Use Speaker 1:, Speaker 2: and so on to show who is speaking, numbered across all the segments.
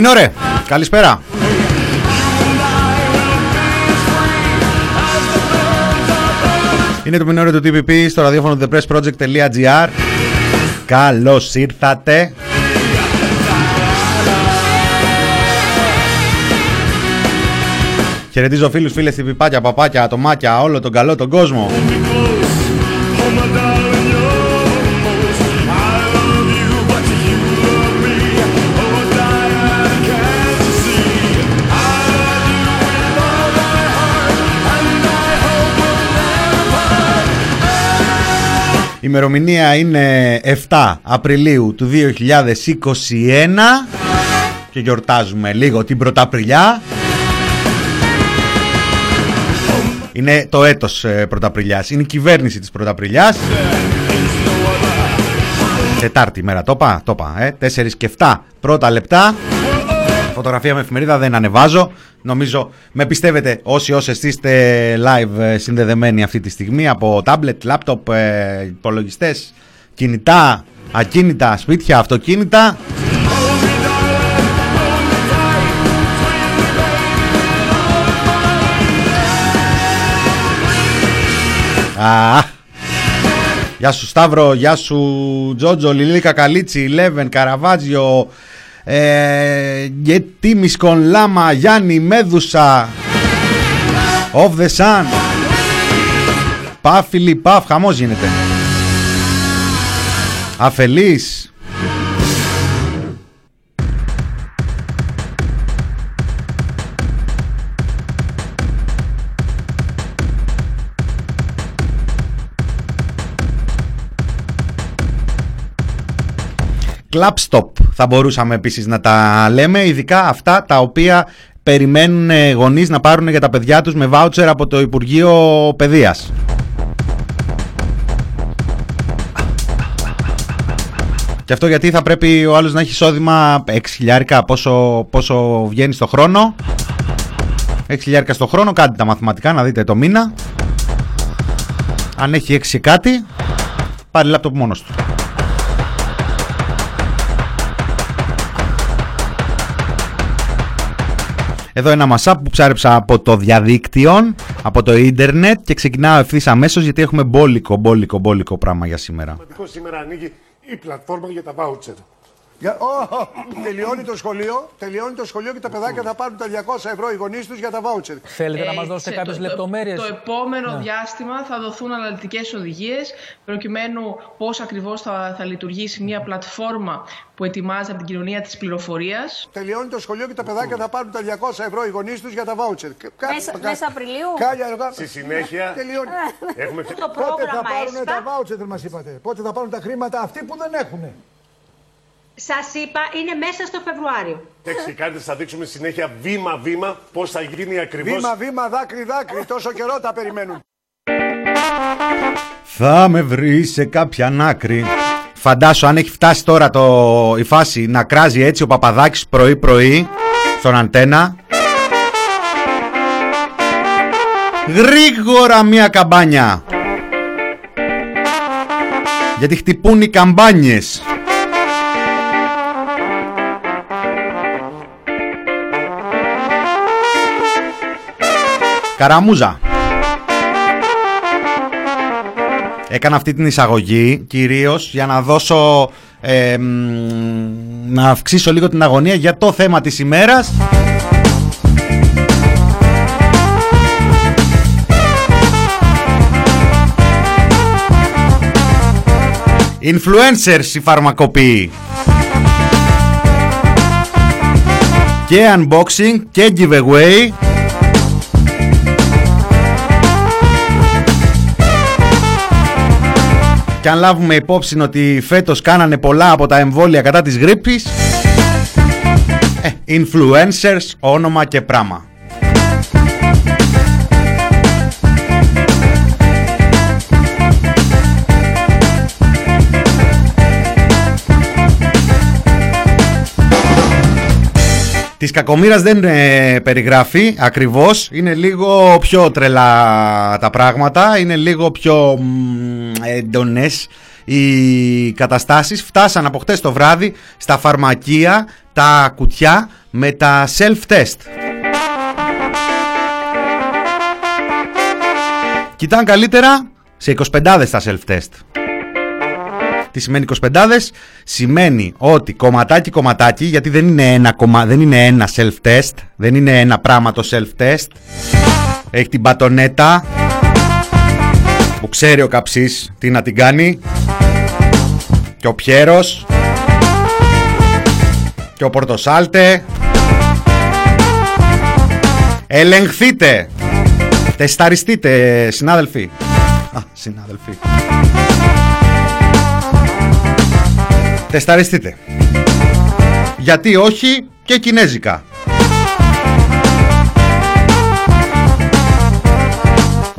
Speaker 1: Μινόρε, καλησπέρα. Είναι το μινόρε του TPP στο ραδιόφωνο thepressproject.gr Καλώς ήρθατε. Χαιρετίζω φίλους, φίλες, τυπιπάκια, παπάκια, ατομάκια, όλο τον καλό τον κόσμο. Ημερομηνία είναι 7 Απριλίου του 2021 και γιορτάζουμε λίγο την Πρωταπριλιά. Είναι το έτος ε, Πρωταπριλιάς, είναι η κυβέρνηση της Πρωταπριλιάς. Τετάρτη μέρα, το είπα, το είπα, ε, 4 και 7 πρώτα λεπτά. Φωτογραφία με εφημερίδα δεν ανεβάζω. Νομίζω με πιστεύετε όσοι όσοι είστε live ε, συνδεδεμένοι αυτή τη στιγμή από tablet, laptop, ε, υπολογιστές, κινητά, ακίνητα, σπίτια, αυτοκίνητα. Α, Γεια σου Σταύρο, γεια σου Τζότζο, Λιλίκα Καλίτσι, Λέβεν, Καραβάτζιο, ε, Γετίμισκον, Λάμα, Γιάννη, Μέδουσα, Off the Sun, Πάφιλι, Παφ, χαμός γίνεται. Αφελής. Κλαπστοπ θα μπορούσαμε επίσης να τα λέμε, ειδικά αυτά τα οποία περιμένουν γονείς να πάρουν για τα παιδιά τους με βάουτσερ από το Υπουργείο Παιδείας. Και αυτό γιατί θα πρέπει ο άλλος να έχει εισόδημα 6 χιλιάρικα πόσο, πόσο βγαίνει στο χρόνο. 6 χιλιάρικα στο χρόνο, κάντε τα μαθηματικά να δείτε το μήνα. Αν έχει 6 κάτι, πάρει λάπτοπ μόνος του. Εδώ ένα μασάπ που ψάρεψα από το διαδίκτυο, από το ίντερνετ και ξεκινάω ευθύς αμέσως γιατί έχουμε μπόλικο, μπόλικο, μπόλικο πράγμα για σήμερα.
Speaker 2: Σήμερα ανοίγει η πλατφόρμα για τα βάουτσερ.
Speaker 3: Για... τελειώνει το σχολείο, τελειώνει το σχολείο και τα παιδάκια θα πάρουν τα 200 ευρώ οι γονείς τους για τα βάουτσερ.
Speaker 4: Θέλετε να μας δώσετε κάποιες λεπτομέρειες;
Speaker 5: Το, επόμενο ναι. διάστημα θα δοθούν αναλυτικές οδηγίες προκειμένου πώς ακριβώς θα, θα λειτουργήσει μια πλατφόρμα που ετοιμάζεται από την κοινωνία της πληροφορίας.
Speaker 3: Τελειώνει το σχολείο και τα παιδάκια θα πάρουν τα 200 ευρώ οι γονείς τους για τα βάουτσερ.
Speaker 6: Μέσα, μέσα Απριλίου.
Speaker 3: Κάλια,
Speaker 2: Στη συνέχεια.
Speaker 3: Τελειώνει.
Speaker 2: Έχουμε...
Speaker 3: Πότε θα πάρουν τα βάουτσερ, μας είπατε. Πότε θα πάρουν τα χρήματα αυτοί που δεν έχουν.
Speaker 6: Σας είπα, είναι μέσα στο Φεβρουάριο.
Speaker 2: Εντάξει, κάντε, θα δείξουμε συνέχεια βήμα-βήμα πώς θα γίνει ακριβώς.
Speaker 3: Βήμα-βήμα, δάκρυ-δάκρυ. Τόσο καιρό τα περιμένουν.
Speaker 1: Θα με βρει σε κάποια άκρη. Φαντάσου αν έχει φτάσει τώρα το, η φάση να κράζει έτσι ο Παπαδάκης πρωί-πρωί στον αντένα. Γρήγορα μία καμπάνια. Γιατί χτυπούν οι καμπάνιες. Καραμούζα. Έκανα αυτή την εισαγωγή κυρίως για να δώσω ε, να αυξήσω λίγο την αγωνία για το θέμα της ημέρας. Influencers η φαρμακοποιοί. Και unboxing και giveaway Και αν λάβουμε υπόψη ότι φέτος κάνανε πολλά από τα εμβόλια κατά της γρήπης ε, Influencers, όνομα και πράμα Της κακομήρας δεν ε, περιγράφει ακριβώς, είναι λίγο πιο τρελά τα πράγματα, είναι λίγο πιο έντονες οι καταστάσεις. Φτάσαν από χτες το βράδυ στα φαρμακεία τα κουτιά με τα self-test. Κοιτάν καλύτερα σε 25 τα self-test. Τι σημαίνει 25 Σημαίνει ότι κομματάκι κομματάκι, γιατί δεν είναι ένα, κομμα, δεν είναι ένα self-test, δεν είναι ένα πράγμα το self-test. Έχει την πατονέτα που ξέρει ο καψής τι να την κάνει και ο Πιέρος και ο Πορτοσάλτε. Ελεγχθείτε Τεσταριστείτε συνάδελφοι. Α, συνάδελφοι Τεσταριστείτε Γιατί όχι και κινέζικα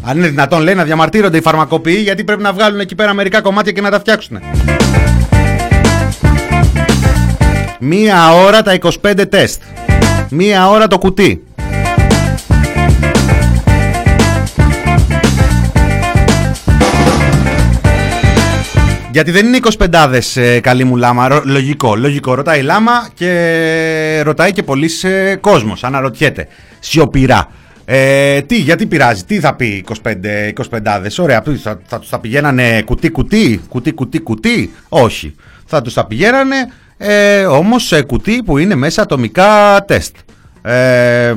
Speaker 1: Αν είναι δυνατόν λέει να διαμαρτύρονται οι φαρμακοποιοί γιατί πρέπει να βγάλουν εκεί πέρα μερικά κομμάτια και να τα φτιάξουν. Μία ώρα τα 25 τεστ. Μία ώρα το κουτί. Γιατί δεν είναι 25 ε, καλή μου λάμα. Λογικό, λογικό. Ρωτάει λάμα και ρωτάει και πολλοί ε, κόσμος. Αναρωτιέται. Σιωπηρά. Ε, τι, γιατί πειράζει, τι θα πει 25, 25 Ωραία, θα, θα τους τα πηγαίνανε κουτί κουτί, κουτί κουτί κουτί; Όχι, θα τους τα πηγαίνανε ε, όμως σε κουτί που είναι μέσα ατομικά τεστ. Ε,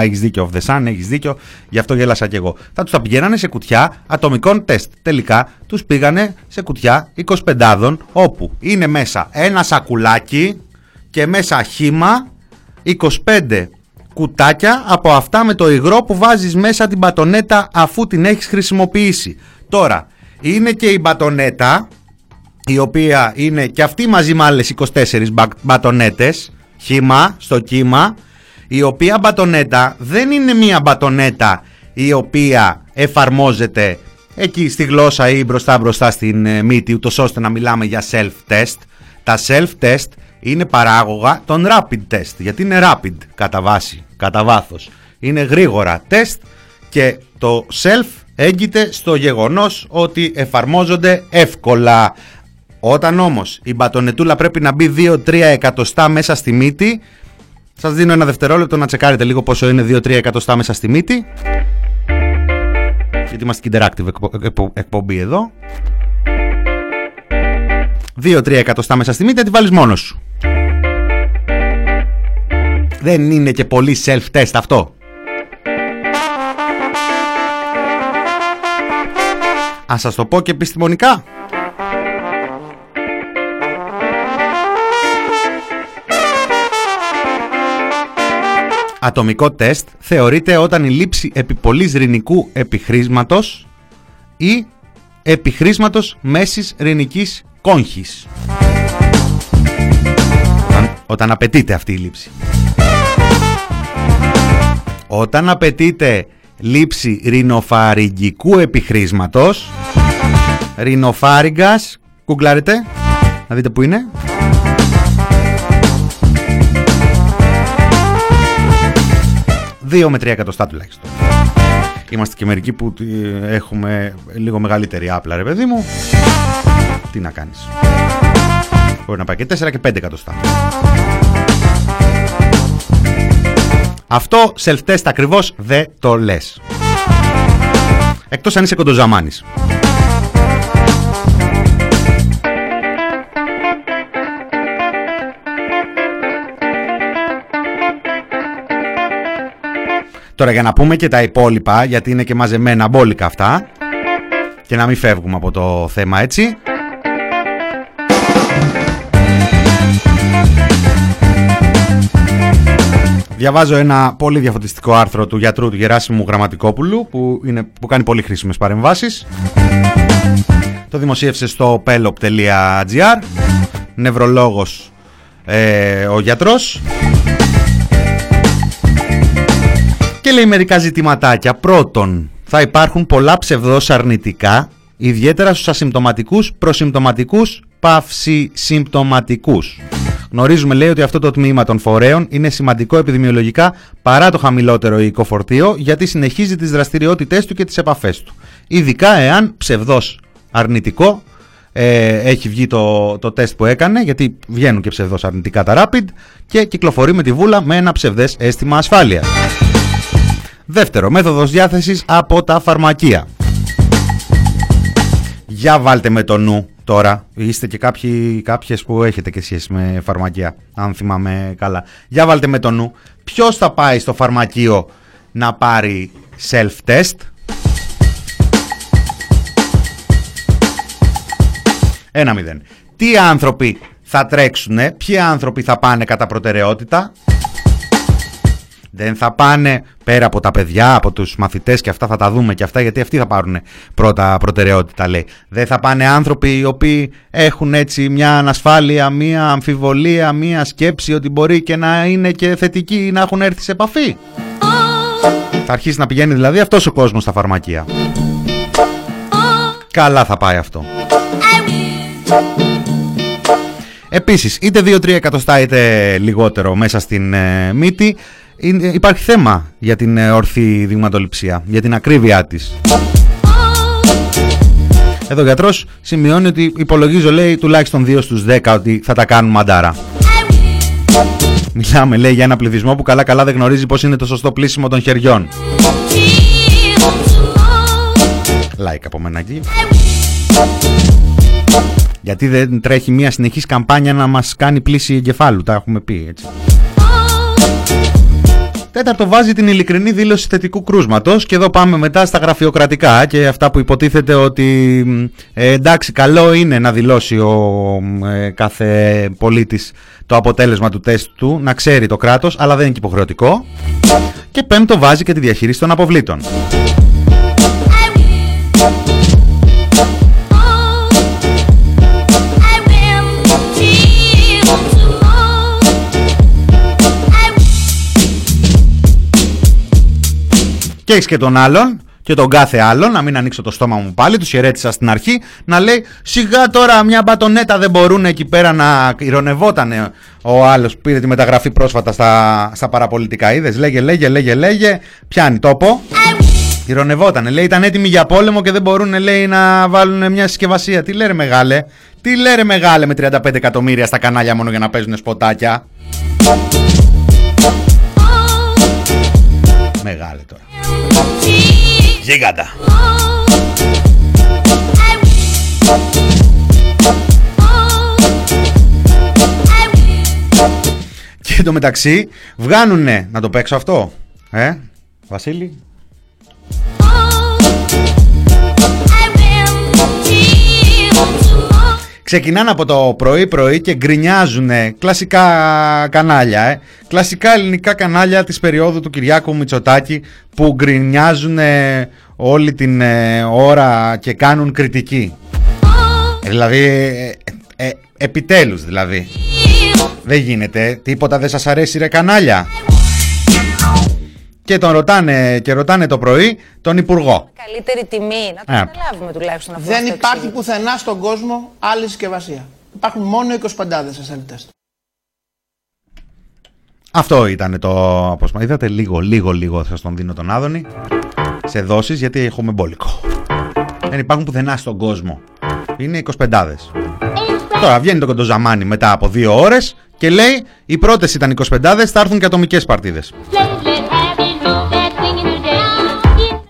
Speaker 1: έχεις δίκιο, of the sun, έχεις δίκιο, γι' αυτό γέλασα κι εγώ. Θα τους τα πηγαίνανε σε κουτιά ατομικών τεστ. Τελικά τους πήγανε σε κουτιά 25 όπου είναι μέσα ένα σακουλάκι και μέσα χήμα 25 κουτάκια από αυτά με το υγρό που βάζεις μέσα την μπατονέτα αφού την έχεις χρησιμοποιήσει. Τώρα, είναι και η μπατονέτα, η οποία είναι και αυτή μαζί με άλλες 24 μπατονέτες, χήμα στο κύμα, η οποία μπατονέτα δεν είναι μία μπατονέτα η οποία εφαρμόζεται εκεί στη γλώσσα ή μπροστά μπροστά στην ε, μύτη, ούτως ώστε να μιλάμε για self-test. Τα self-test είναι παράγωγα των rapid test, γιατί είναι rapid κατά βάση, κατά βάθος. Είναι γρήγορα τεστ και το self έγκυται στο γεγονός ότι εφαρμόζονται εύκολα. Όταν όμως η μπατονετούλα πρέπει να μπει 2-3 εκατοστά μέσα στη μύτη, σας δίνω ένα δευτερόλεπτο να τσεκάρετε λίγο πόσο είναι 2-3 εκατοστά μέσα στη μύτη. Γιατί είμαστε interactive εκπομπή εδώ. 2-3 εκατοστά μέσα στη μύτη, θα τη βάλεις μόνος σου. Δεν είναι και πολύ self-test αυτό. Ας σας το πω και επιστημονικά. Ατομικό τεστ θεωρείται όταν η λήψη επιπολής ρηνικού επιχρήσματος ή επιχρήσματος μέσης ρηνικής κόγχης. Όταν απαιτείται αυτή η λήψη. Όταν απαιτείται λήψη ρινοφαρυγγικού επιχρήσματος Ρινοφάριγκας Κουγκλάρετε Να δείτε που είναι Δύο με τρία εκατοστά τουλάχιστον Είμαστε και μερικοί που έχουμε λίγο μεγαλύτερη άπλα ρε παιδί μου Τι να κάνεις Μπορεί να πάει και 4 και 5 εκατοστά αυτό self-test ακριβώς δεν το λες. Εκτός αν είσαι κοντοζαμάνης. Τώρα για να πούμε και τα υπόλοιπα, γιατί είναι και μαζεμένα μπόλικα αυτά και να μην φεύγουμε από το θέμα έτσι. Διαβάζω ένα πολύ διαφωτιστικό άρθρο του γιατρού του Γεράσιμου Γραμματικόπουλου που, είναι, που κάνει πολύ χρήσιμες παρεμβάσεις. Το δημοσίευσε στο pelop.gr Νευρολόγος ε, ο γιατρός Και λέει μερικά ζητηματάκια Πρώτον, θα υπάρχουν πολλά ψευδός αρνητικά Ιδιαίτερα στους ασυμπτωματικούς, προσυμπτωματικούς, παυσισυμπτωματικούς Γνωρίζουμε, λέει, ότι αυτό το τμήμα των φορέων είναι σημαντικό επιδημιολογικά παρά το χαμηλότερο οικοφορτίο, γιατί συνεχίζει τις δραστηριότητές του και τις επαφές του. Ειδικά εάν ψευδός αρνητικό ε, έχει βγει το, το τεστ που έκανε, γιατί βγαίνουν και ψευδός αρνητικά τα Rapid και κυκλοφορεί με τη βούλα με ένα ψευδές αίσθημα ασφάλειας. Δεύτερο, μέθοδος διάθεσης από τα φαρμακεία. Για βάλτε με το νου τώρα. Είστε και κάποιοι, κάποιες που έχετε και εσείς με φαρμακεία, αν θυμάμαι καλά. Για βάλτε με το νου. Ποιος θα πάει στο φαρμακείο να πάρει self-test; Ένα μηδέν. Τι άνθρωποι θα τρέξουν, ποιοι άνθρωποι θα πάνε κατά προτεραιότητα; Δεν θα πάνε πέρα από τα παιδιά, από τους μαθητές και αυτά θα τα δούμε και αυτά γιατί αυτοί θα πάρουν πρώτα προτεραιότητα λέει. Δεν θα πάνε άνθρωποι οι οποίοι έχουν έτσι μια ανασφάλεια, μια αμφιβολία, μια σκέψη ότι μπορεί και να είναι και θετικοί να έχουν έρθει σε επαφή. Θα αρχίσει να πηγαίνει δηλαδή αυτός ο κόσμος στα φαρμακεία. Καλά θα πάει αυτό. Επίσης, είτε 2-3 εκατοστά είτε λιγότερο μέσα στην ε, μύτη, υπάρχει θέμα για την ε, ορθή δειγματοληψία, για την ακρίβειά της. Εδώ ο γιατρός σημειώνει ότι υπολογίζω λέει τουλάχιστον 2 στους 10 ότι θα τα κάνουν μαντάρα. Μιλάμε λέει για ένα πληθυσμό που καλά καλά δεν γνωρίζει πως είναι το σωστό πλήσιμο των χεριών. Like από μένα εκεί. Γιατί δεν τρέχει μια συνεχής καμπάνια να μας κάνει πλήση εγκεφάλου, τα έχουμε πει έτσι. Τέταρτο βάζει την ειλικρινή δήλωση θετικού κρούσματος. Και εδώ πάμε μετά στα γραφειοκρατικά και αυτά που υποτίθεται ότι ε, εντάξει, καλό είναι να δηλώσει ο ε, κάθε πολίτης το αποτέλεσμα του τεστ του, να ξέρει το κράτος, αλλά δεν είναι και υποχρεωτικό. Και πέμπτο βάζει και τη διαχείριση των αποβλήτων. Και έχεις και τον άλλον και τον κάθε άλλον, να μην ανοίξω το στόμα μου πάλι, τους χαιρέτησα στην αρχή, να λέει σιγά τώρα μια μπατονέτα δεν μπορούν εκεί πέρα να ηρωνευότανε ο άλλος που πήρε τη μεταγραφή πρόσφατα στα, στα παραπολιτικά. Είδες, λέγε, λέγε, λέγε, λέγε, πιάνει τόπο. Ηρωνευότανε, λέει ήταν έτοιμοι για πόλεμο και δεν μπορούν λέει να βάλουν μια συσκευασία. Τι λέρε μεγάλε, τι λέρε μεγάλε με 35 εκατομμύρια στα κανάλια μόνο για να παίζουν σποτάκια. Γίγαντα. Και το μεταξύ βγάνουνε να το παίξω αυτό. Ε, Βασίλη. Ξεκινάνε από το πρωί-πρωί και γκρινιάζουν κλασικά κανάλια, ε. κλασικά ελληνικά κανάλια της περίοδου του Κυριάκου Μητσοτάκη που γκρινιάζουν όλη την ε, ώρα και κάνουν κριτική. Δηλαδή, ε, ε, επιτέλους δηλαδή. Δεν γίνεται, τίποτα δεν σας αρέσει ρε κανάλια και τον ρωτάνε και ρωτάνε το πρωί τον Υπουργό.
Speaker 7: Καλύτερη τιμή, να το ε. καταλάβουμε τουλάχιστον αυτό.
Speaker 8: Δεν υπάρχει πουθενά στον κόσμο άλλη συσκευασία. Υπάρχουν μόνο 25 σε
Speaker 1: Αυτό ήταν το απόσπασμα. Είδατε λίγο, λίγο, λίγο θα τον δίνω τον Άδωνη σε δόσεις γιατί έχουμε μπόλικο. Δεν υπάρχουν πουθενά στον κόσμο. Είναι 25 Τώρα βγαίνει το κοντοζαμάνι μετά από δύο ώρες και λέει οι πρώτες ήταν 25 θα έρθουν και ατομικές παρτίδες.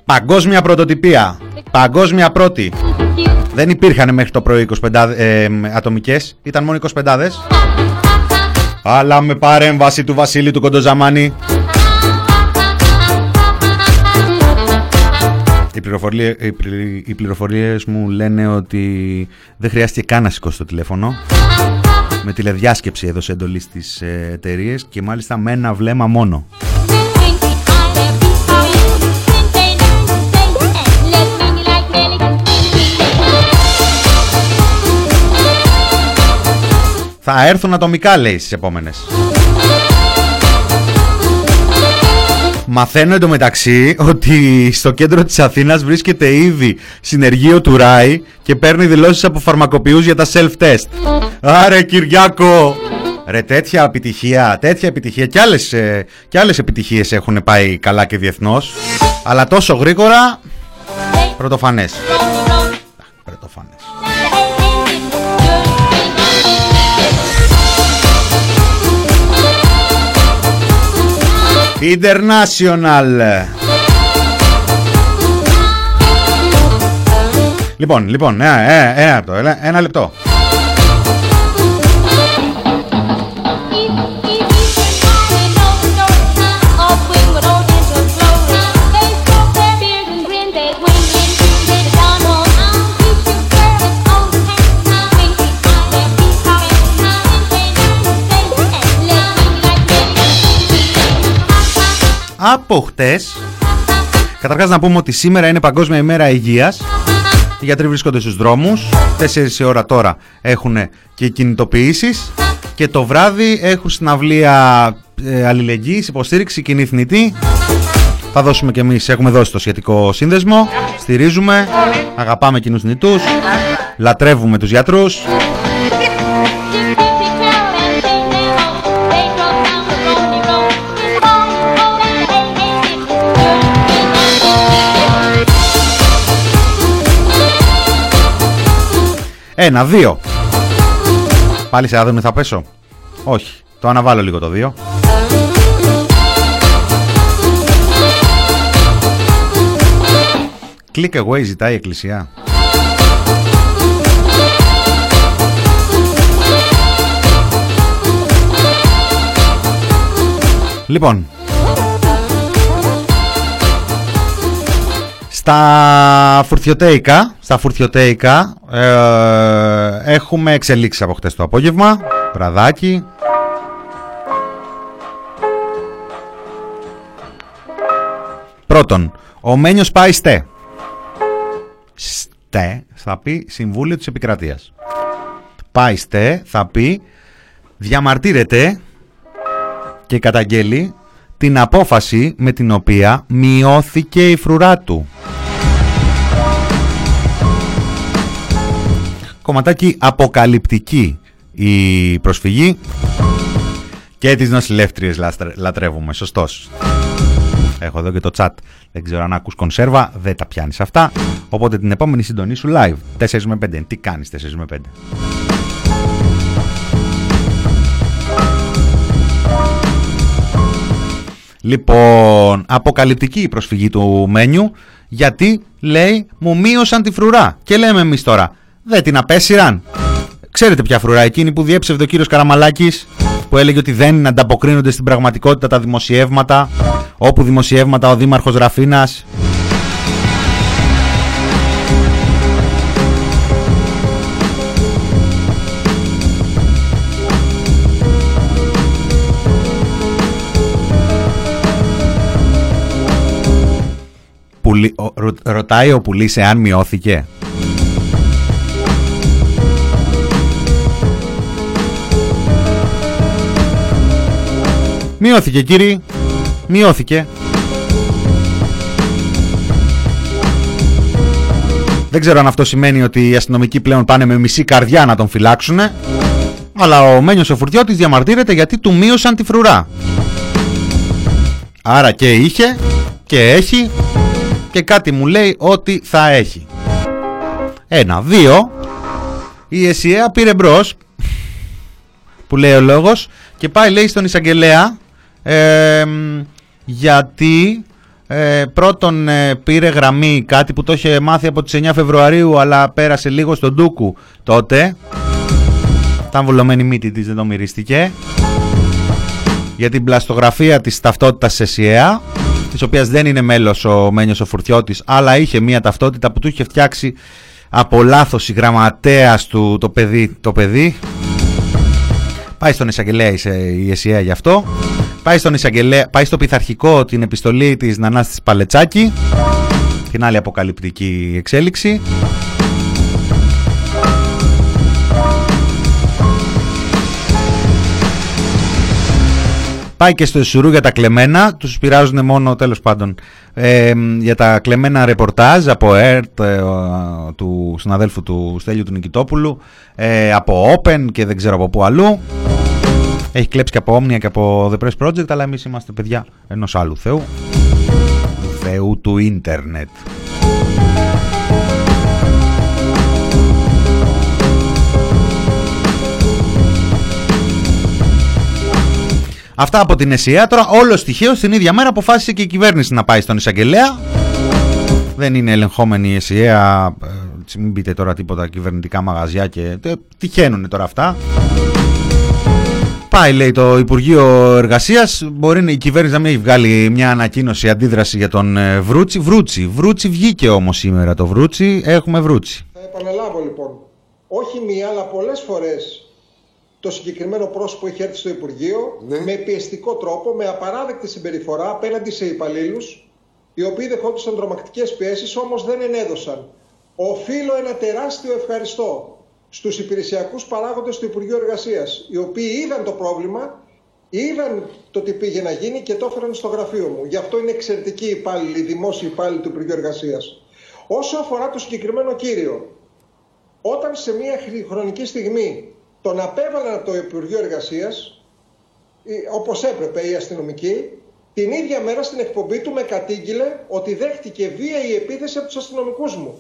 Speaker 1: Παγκόσμια πρωτοτυπία. Παγκόσμια πρώτη. Δεν υπήρχαν μέχρι το πρωί 25 ε, ατομικές, ήταν μόνο 25 Αλλά με παρέμβαση του Βασίλη του Κοντοζαμάνη. Οι, πληροφορίε, οι πληροφορίες μου λένε ότι δεν χρειάστηκε καν να σηκώσει το τηλέφωνο. Με τηλεδιάσκεψη έδωσε εντολή στις ε, εταιρείες και μάλιστα με ένα βλέμμα μόνο. Θα έρθουν ατομικά λέει στις επόμενες. Μαθαίνω εντωμεταξύ ότι στο κέντρο της Αθήνας βρίσκεται ήδη συνεργείο του ΡΑΗ και παίρνει δηλώσεις από φαρμακοποιούς για τα self-test. Άρε Κυριάκο! Ρε τέτοια επιτυχία, τέτοια επιτυχία και άλλες, ε, και άλλες επιτυχίες έχουν πάει καλά και διεθνώς αλλά τόσο γρήγορα πρωτοφανές. Πρωτοφανές. International. Λοιπόν, λοιπόν, ένα, ένα, ένα, λεπτό, ένα, ένα λεπτό. Από χτες Καταρχάς να πούμε ότι σήμερα είναι Παγκόσμια ημέρα υγείας. Οι γιατροί βρίσκονται στους δρόμους. 4 η ώρα τώρα έχουν και κινητοποιήσεις. Και το βράδυ έχουν συναυλία ε, αλληλεγγύης, υποστήριξη, κοινή θνητή. Θα δώσουμε και εμείς, έχουμε δώσει το σχετικό σύνδεσμο. Στηρίζουμε, αγαπάμε κοινούς θνητούς λατρεύουμε τους γιατρούς Ένα, δύο. Πάλι σε άδεμη θα πέσω. Όχι. Το αναβάλω λίγο το δύο. Click away ζητάει η εκκλησία. Λοιπόν, Στα φουρτιωτέικα, στα φουρτιωτέικα ε, έχουμε εξελίξεις από χτες το απόγευμα. Βραδάκι. Πρώτον, ο Μένιος πάει στε. Στε θα πει Συμβούλιο της Επικρατείας. Πάει στε θα πει διαμαρτύρεται και καταγγέλει την απόφαση με την οποία μειώθηκε η φρουρά του. Κομματάκι αποκαλυπτική η προσφυγή και τις νοσηλεύτριες λατρεύουμε, σωστός. Έχω εδώ και το chat. Δεν ξέρω αν ακούς κονσέρβα, δεν τα πιάνεις αυτά. Οπότε την επόμενη συντονή σου live. 4 με 5. Τι κάνεις 4 με 5. Λοιπόν, αποκαλυπτική η προσφυγή του Μένιου γιατί λέει μου μείωσαν τη φρουρά. Και λέμε εμείς τώρα, δεν την απέσυραν. Ξέρετε ποια φρουρά, εκείνη που διέψευδε ο κύριος Καραμαλάκης που έλεγε ότι δεν ανταποκρίνονται στην πραγματικότητα τα δημοσιεύματα, όπου δημοσιεύματα ο Δήμαρχος Ραφίνας ρωτάει ο πουλής εάν μειώθηκε. Μειώθηκε κύριε. Μειώθηκε. Δεν ξέρω αν αυτό σημαίνει ότι οι αστυνομικοί πλέον πάνε με μισή καρδιά να τον φυλάξουν. Αλλά ο Μένιος ο Φουρτιώτης διαμαρτύρεται γιατί του μείωσαν τη φρουρά. Άρα και είχε και έχει και κάτι μου λέει ότι θα έχει. Ένα. Δύο. Η ΕΣΥΑ πήρε μπρος που λέει ο λόγος και πάει λέει στον εισαγγελέα γιατί ε, πρώτον ε, πήρε γραμμή κάτι που το είχε μάθει από τις 9 Φεβρουαρίου αλλά πέρασε λίγο στον Τούκου τότε ήταν βουλωμένη μύτη της δεν το μυρίστηκε για την πλαστογραφία της ταυτότητας ΕΣΥΑ της οποίας δεν είναι μέλος ο Μένιος ο Φουρτιώτης αλλά είχε μια ταυτότητα που του είχε φτιάξει από λάθος η γραμματέας του το παιδί, το παιδί. Πάει στον εισαγγελέα η ΕΣΥΑ γι' αυτό. Πάει, στον εισαγγελέα, πάει στο πειθαρχικό την επιστολή της Νανάς της Παλετσάκη. Την άλλη αποκαλυπτική εξέλιξη. Πάει και στο Σουρού για τα κλεμμένα, τους πειράζουν μόνο τέλος πάντων ε, για τα κλεμμένα ρεπορτάζ από ΕΡΤ ε, του συναδέλφου του Στέλιου του Νικητόπουλου, ε, από Open και δεν ξέρω από πού αλλού. Έχει κλέψει και από Omnia και από The Press Project, αλλά εμείς είμαστε παιδιά ενός άλλου θεού, θεού του ίντερνετ. Αυτά από την ΕΣΥΑ. Τώρα όλο στοιχείο στην ίδια μέρα αποφάσισε και η κυβέρνηση να πάει στον εισαγγελέα. Δεν είναι ελεγχόμενη η ΕΣΥΑ. Ε, μην πείτε τώρα τίποτα κυβερνητικά μαγαζιά και ε, τυχαίνουν τώρα αυτά. Πάει λέει το Υπουργείο Εργασίας. Μπορεί η κυβέρνηση να μην έχει βγάλει μια ανακοίνωση αντίδραση για τον ε, Βρούτσι. Βρούτσι. Βρούτσι βγήκε όμως σήμερα το Βρούτσι. Έχουμε Βρούτσι.
Speaker 9: Θα επαναλάβω λοιπόν. Όχι μία, αλλά πολλές φορές το συγκεκριμένο πρόσωπο έχει έρθει στο Υπουργείο ναι. με πιεστικό τρόπο, με απαράδεκτη συμπεριφορά απέναντι σε υπαλλήλους, οι οποίοι δεχόντουσαν τρομακτικές πιέσεις, όμως δεν ενέδωσαν. Οφείλω ένα τεράστιο ευχαριστώ στους υπηρεσιακούς παράγοντες του Υπουργείου Εργασίας, οι οποίοι είδαν το πρόβλημα, είδαν το τι πήγε να γίνει και το έφεραν στο γραφείο μου. Γι' αυτό είναι εξαιρετικοί υπάλληλοι, δημόσιοι υπάλληλοι του Υπουργείου Εργασίας. Όσο αφορά το συγκεκριμένο κύριο, όταν σε μια χρονική στιγμή τον απέβαλαν από το Υπουργείο Εργασίας, όπως έπρεπε η αστυνομική, την ίδια μέρα στην εκπομπή του με κατήγγειλε ότι δέχτηκε βία η επίθεση από τους αστυνομικούς μου.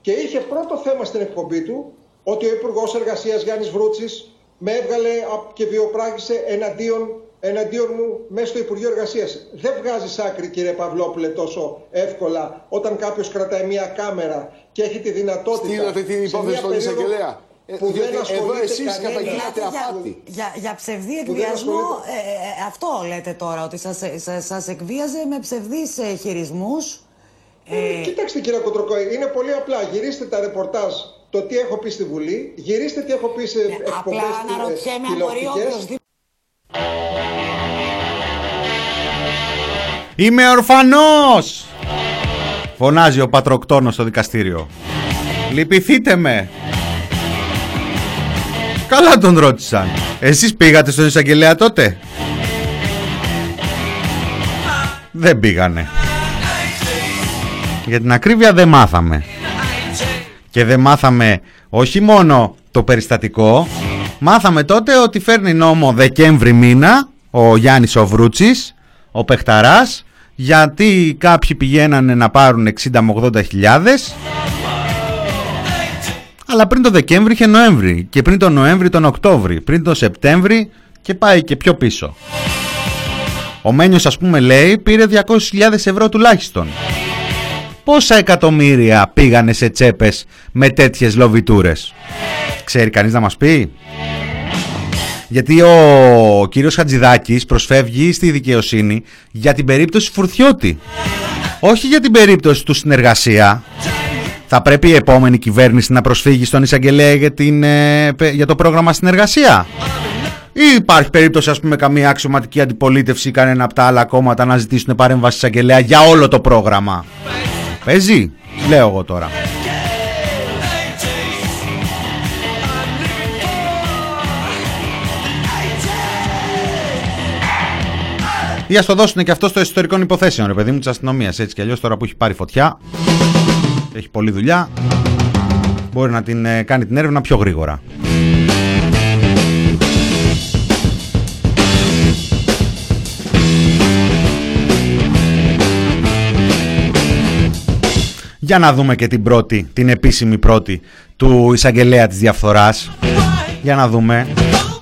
Speaker 9: Και είχε πρώτο θέμα στην εκπομπή του ότι ο Υπουργός Εργασίας Γιάννης Βρούτσης με έβγαλε και βιοπράγησε εναντίον, εναντίον μου μέσα στο Υπουργείο Εργασίας. Δεν βγάζει άκρη, κύριε Παυλόπουλε, τόσο εύκολα όταν κάποιος κρατάει μια κάμερα και έχει τη δυνατότητα.
Speaker 10: Στείλατε την υπόθεση στον εισαγγελέα.
Speaker 9: Ε, που δεν
Speaker 10: εδώ εσείς καταγγείλατε αφάτη.
Speaker 11: Για, για ψευδή εκβιασμό, ε, ε, αυτό λέτε τώρα, ότι σας, εκβίαζε με ψευδείς ε, χειρισμούς.
Speaker 9: Ε, κοιτάξτε κύριε Κοντροκόη, είναι πολύ απλά. Γυρίστε τα ρεπορτάζ το τι έχω πει στη Βουλή, γυρίστε τι έχω πει σε ε, εκπομπές
Speaker 11: Απλά αναρωτιέμαι αν μπορεί οποιοδήποτε.
Speaker 1: Είμαι ορφανός! Φωνάζει ο πατροκτόνος στο δικαστήριο. Λυπηθείτε με! Καλά τον ρώτησαν. Εσείς πήγατε στον εισαγγελέα τότε; Δεν πήγανε. Για την ακρίβεια δεν μάθαμε. Και δεν μάθαμε όχι μόνο το περιστατικό, μάθαμε τότε ότι φέρνει νόμο Δεκέμβρη μήνα ο Γιάννης ο Βρούτσης, ο Πεχταράς, γιατί κάποιοι πηγαίνανε να πάρουν 60 με 80 χιλιάδες αλλά πριν το Δεκέμβρη είχε Νοέμβρη και πριν το Νοέμβρη τον Οκτώβρη, πριν το Σεπτέμβρη και πάει και πιο πίσω. Ο Μένιος ας πούμε λέει πήρε 200.000 ευρώ τουλάχιστον πόσα εκατομμύρια πήγανε σε τσέπες με τέτοιες λοβιτούρες; Ξέρει κανείς να μας πει; Γιατί ο κύριος Χατζηδάκης προσφεύγει στη δικαιοσύνη για την περίπτωση Φουρτιώτη. Όχι για την περίπτωση του συνεργασία. Θα πρέπει η επόμενη κυβέρνηση να προσφύγει στον εισαγγελέα για, την, ε, για το πρόγραμμα συνεργασία; Ή υπάρχει περίπτωση, ας πούμε, καμία αξιωματική αντιπολίτευση ή κανένα από τα άλλα κόμματα να ζητήσουν παρέμβαση εισαγγελέα για όλο το πρόγραμμα; Παίζει, λέω εγώ τώρα. Ή ας το δώσουν και αυτό στο ιστορικών υποθέσεων, ρε παιδί μου, της αστυνομίας. Έτσι κι αλλιώς τώρα που έχει πάρει φωτιά, έχει πολλή δουλειά, μπορεί να την ε, κάνει την έρευνα πιο γρήγορα. Για να δούμε και την πρώτη, την επίσημη πρώτη του εισαγγελέα της διαφθοράς. Για να δούμε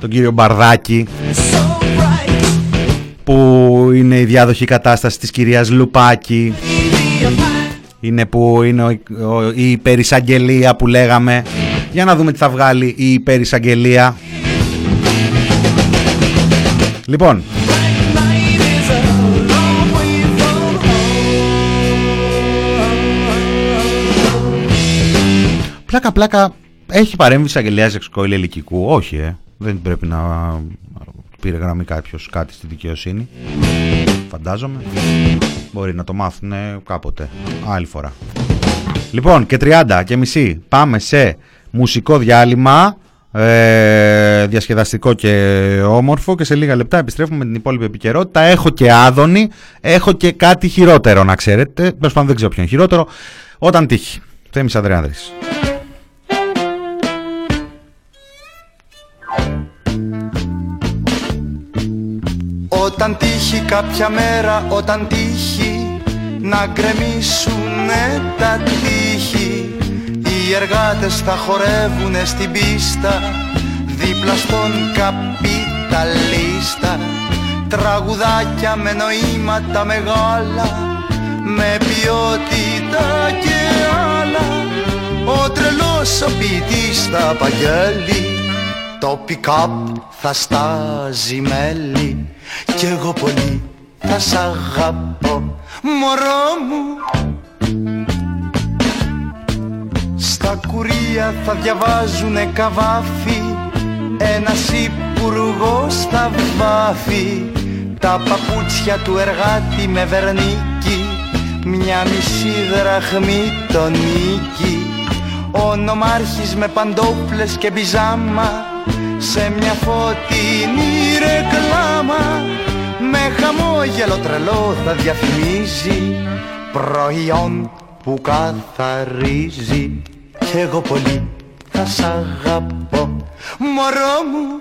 Speaker 1: τον κύριο Μπαρδάκη που είναι η διάδοχη κατάσταση της κυρίας Λουπάκη. Είναι που είναι η υπερισαγγελία που λέγαμε. Για να δούμε τι θα βγάλει η υπερισαγγελία. Λοιπόν, Πλάκα πλάκα έχει παρέμβει εισαγγελέα εξκόηλ ελικικού; Όχι, ε. Δεν πρέπει να πήρε γραμμή κάποιος κάτι στη δικαιοσύνη. Φαντάζομαι. Μπορεί να το μάθουν κάποτε. Άλλη φορά. Λοιπόν, και 30 και μισή. Πάμε σε μουσικό διάλειμμα. Ε, διασκεδαστικό και όμορφο και σε λίγα λεπτά επιστρέφουμε με την υπόλοιπη επικαιρότητα έχω και άδωνη έχω και κάτι χειρότερο να ξέρετε πάντων δεν ξέρω ποιο είναι χειρότερο όταν τύχει Θέμης Ανδρεάνδρης
Speaker 12: Όταν τύχει κάποια μέρα, όταν τύχει να γκρεμίσουνε τα τείχη. Οι εργάτες θα χορεύουνε στην πίστα. Δίπλα στον καπιταλίστα. Τραγουδάκια με νοήματα μεγάλα. Με ποιότητα και άλλα. Ο τρελός ο ποιητής θα απαγγέλει Το pick-up θα στάζει μέλι. Κι εγώ πολύ θα σ' αγαπώ Μωρό μου. Στα κουρία θα διαβάζουνε καβάφι Ένας υπουργός θα βάφει Τα παπούτσια του εργάτη με βερνίκι. Μια μισή δραχμή τον νίκη Ο νομάρχης με παντόπλες και μπιζάμα. Σε μια φωτεινή ρεκλάμα Με χαμόγελο τρελό θα διαφημίζει Προϊόν που καθαρίζει. Κι εγώ πολύ θα σ' αγαπώ. Μωρό μου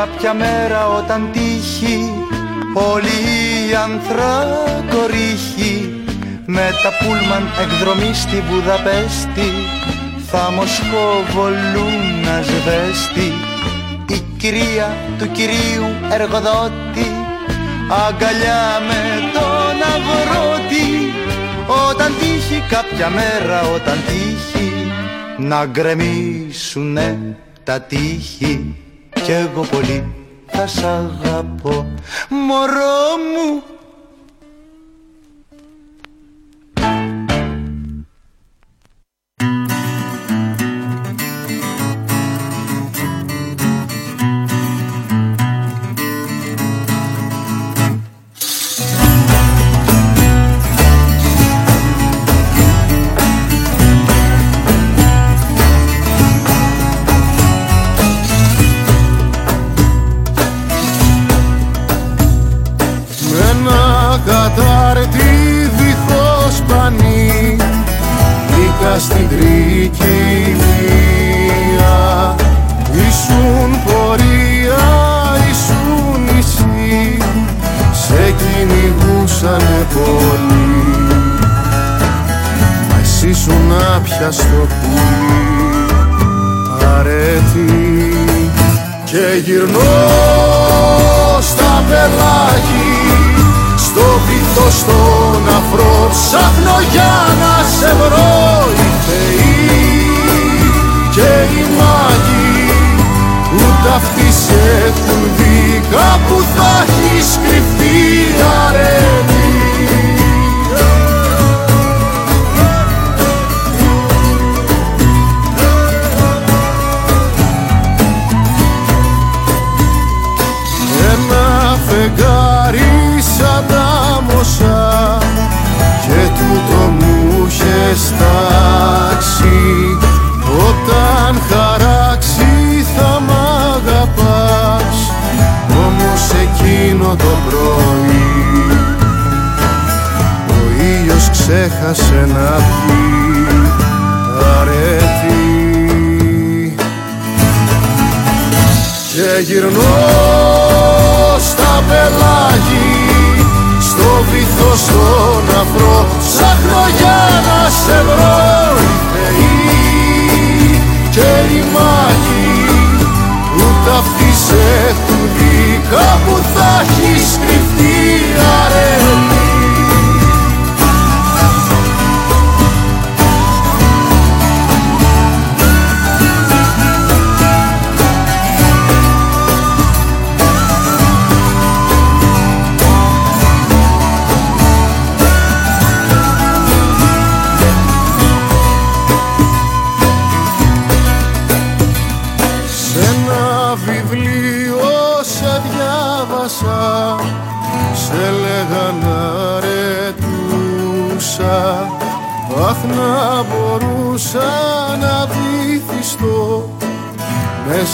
Speaker 12: κάποια μέρα όταν τύχει Όλη η ανθρακορίχη Με τα πούλμαν εκδρομή στη Βουδαπέστη Θα Μοσχοβολούν να σβέστη Η κυρία του κυρίου εργοδότη Αγκαλιά με τον αγρότη. Όταν τύχει κάποια μέρα όταν τύχει Να γκρεμίσουνε τα τείχη κι εγώ πολύ θα σ' αγαπώ. Μωρό μου
Speaker 13: ξέχασε να πει αρέτη και γυρνώ στα πελάγι στο βυθό στον αφρό ψάχνω για να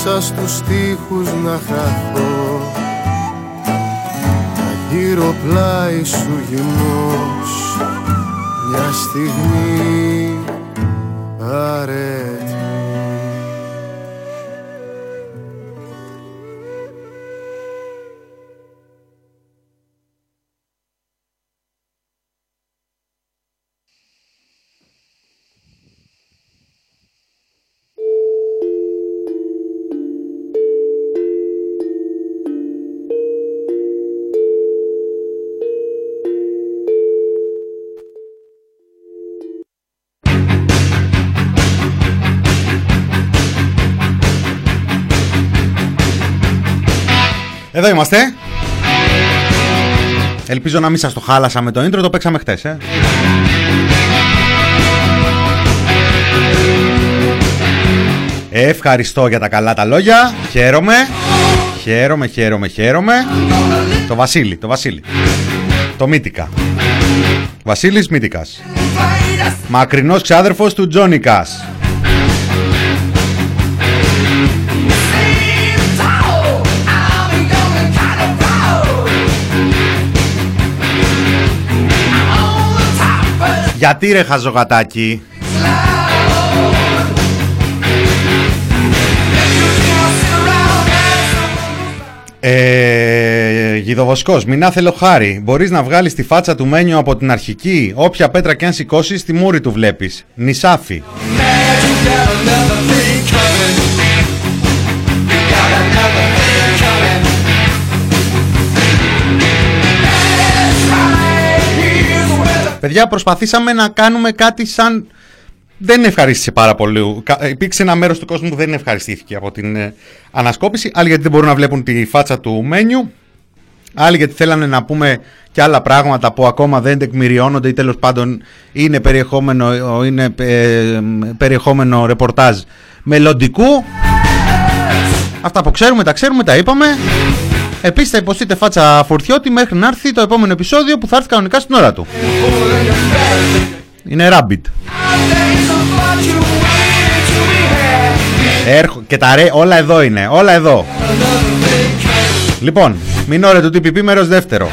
Speaker 13: μέσα στους τοίχους να χαθώ. Να γύρω πλάι σου γυμνός μια στιγμή
Speaker 1: Εδώ είμαστε. Ελπίζω να μην σας το χάλασα με το intro, το παίξαμε χτες, ε. Ευχαριστώ για τα καλά τα λόγια. Χαίρομαι. Χαίρομαι, χαίρομαι, χαίρομαι. Το Βασίλη, το Βασίλη. Το Μύτικα. Βασίλης Μύτικας. Μακρινός ξάδερφος του Τζόνικας. Γιατί ρε χαζογατάκι Ε, Γιδοβοσκός, μην άθελο χάρη. Μπορείς να βγάλεις τη φάτσα του μένιο από την αρχική; Όποια πέτρα και αν σηκώσεις, τη μούρη του βλέπεις. Νησάφι. Παιδιά, προσπαθήσαμε να κάνουμε κάτι σαν... Δεν ευχαρίστησε πάρα πολύ. Υπήρξε ένα μέρος του κόσμου που δεν ευχαριστήθηκε από την ε, ανασκόπηση. Άλλοι γιατί δεν μπορούν να βλέπουν τη φάτσα του μένιου. Άλλοι γιατί θέλανε να πούμε και άλλα πράγματα που ακόμα δεν τεκμηριώνονται ή τέλος πάντων είναι περιεχόμενο, είναι, ε, περιεχόμενο ρεπορτάζ μελλοντικού. Αυτά που ξέρουμε τα ξέρουμε, τα είπαμε. Επίσης θα υποστείτε φάτσα φορτιώτη μέχρι να έρθει το επόμενο επεισόδιο που θα έρθει κανονικά στην ώρα του. Είναι Rabbit. Έρχο, και τα ρε, όλα εδώ είναι, όλα εδώ. Λοιπόν, μην ώρα του TPP μέρος δεύτερο.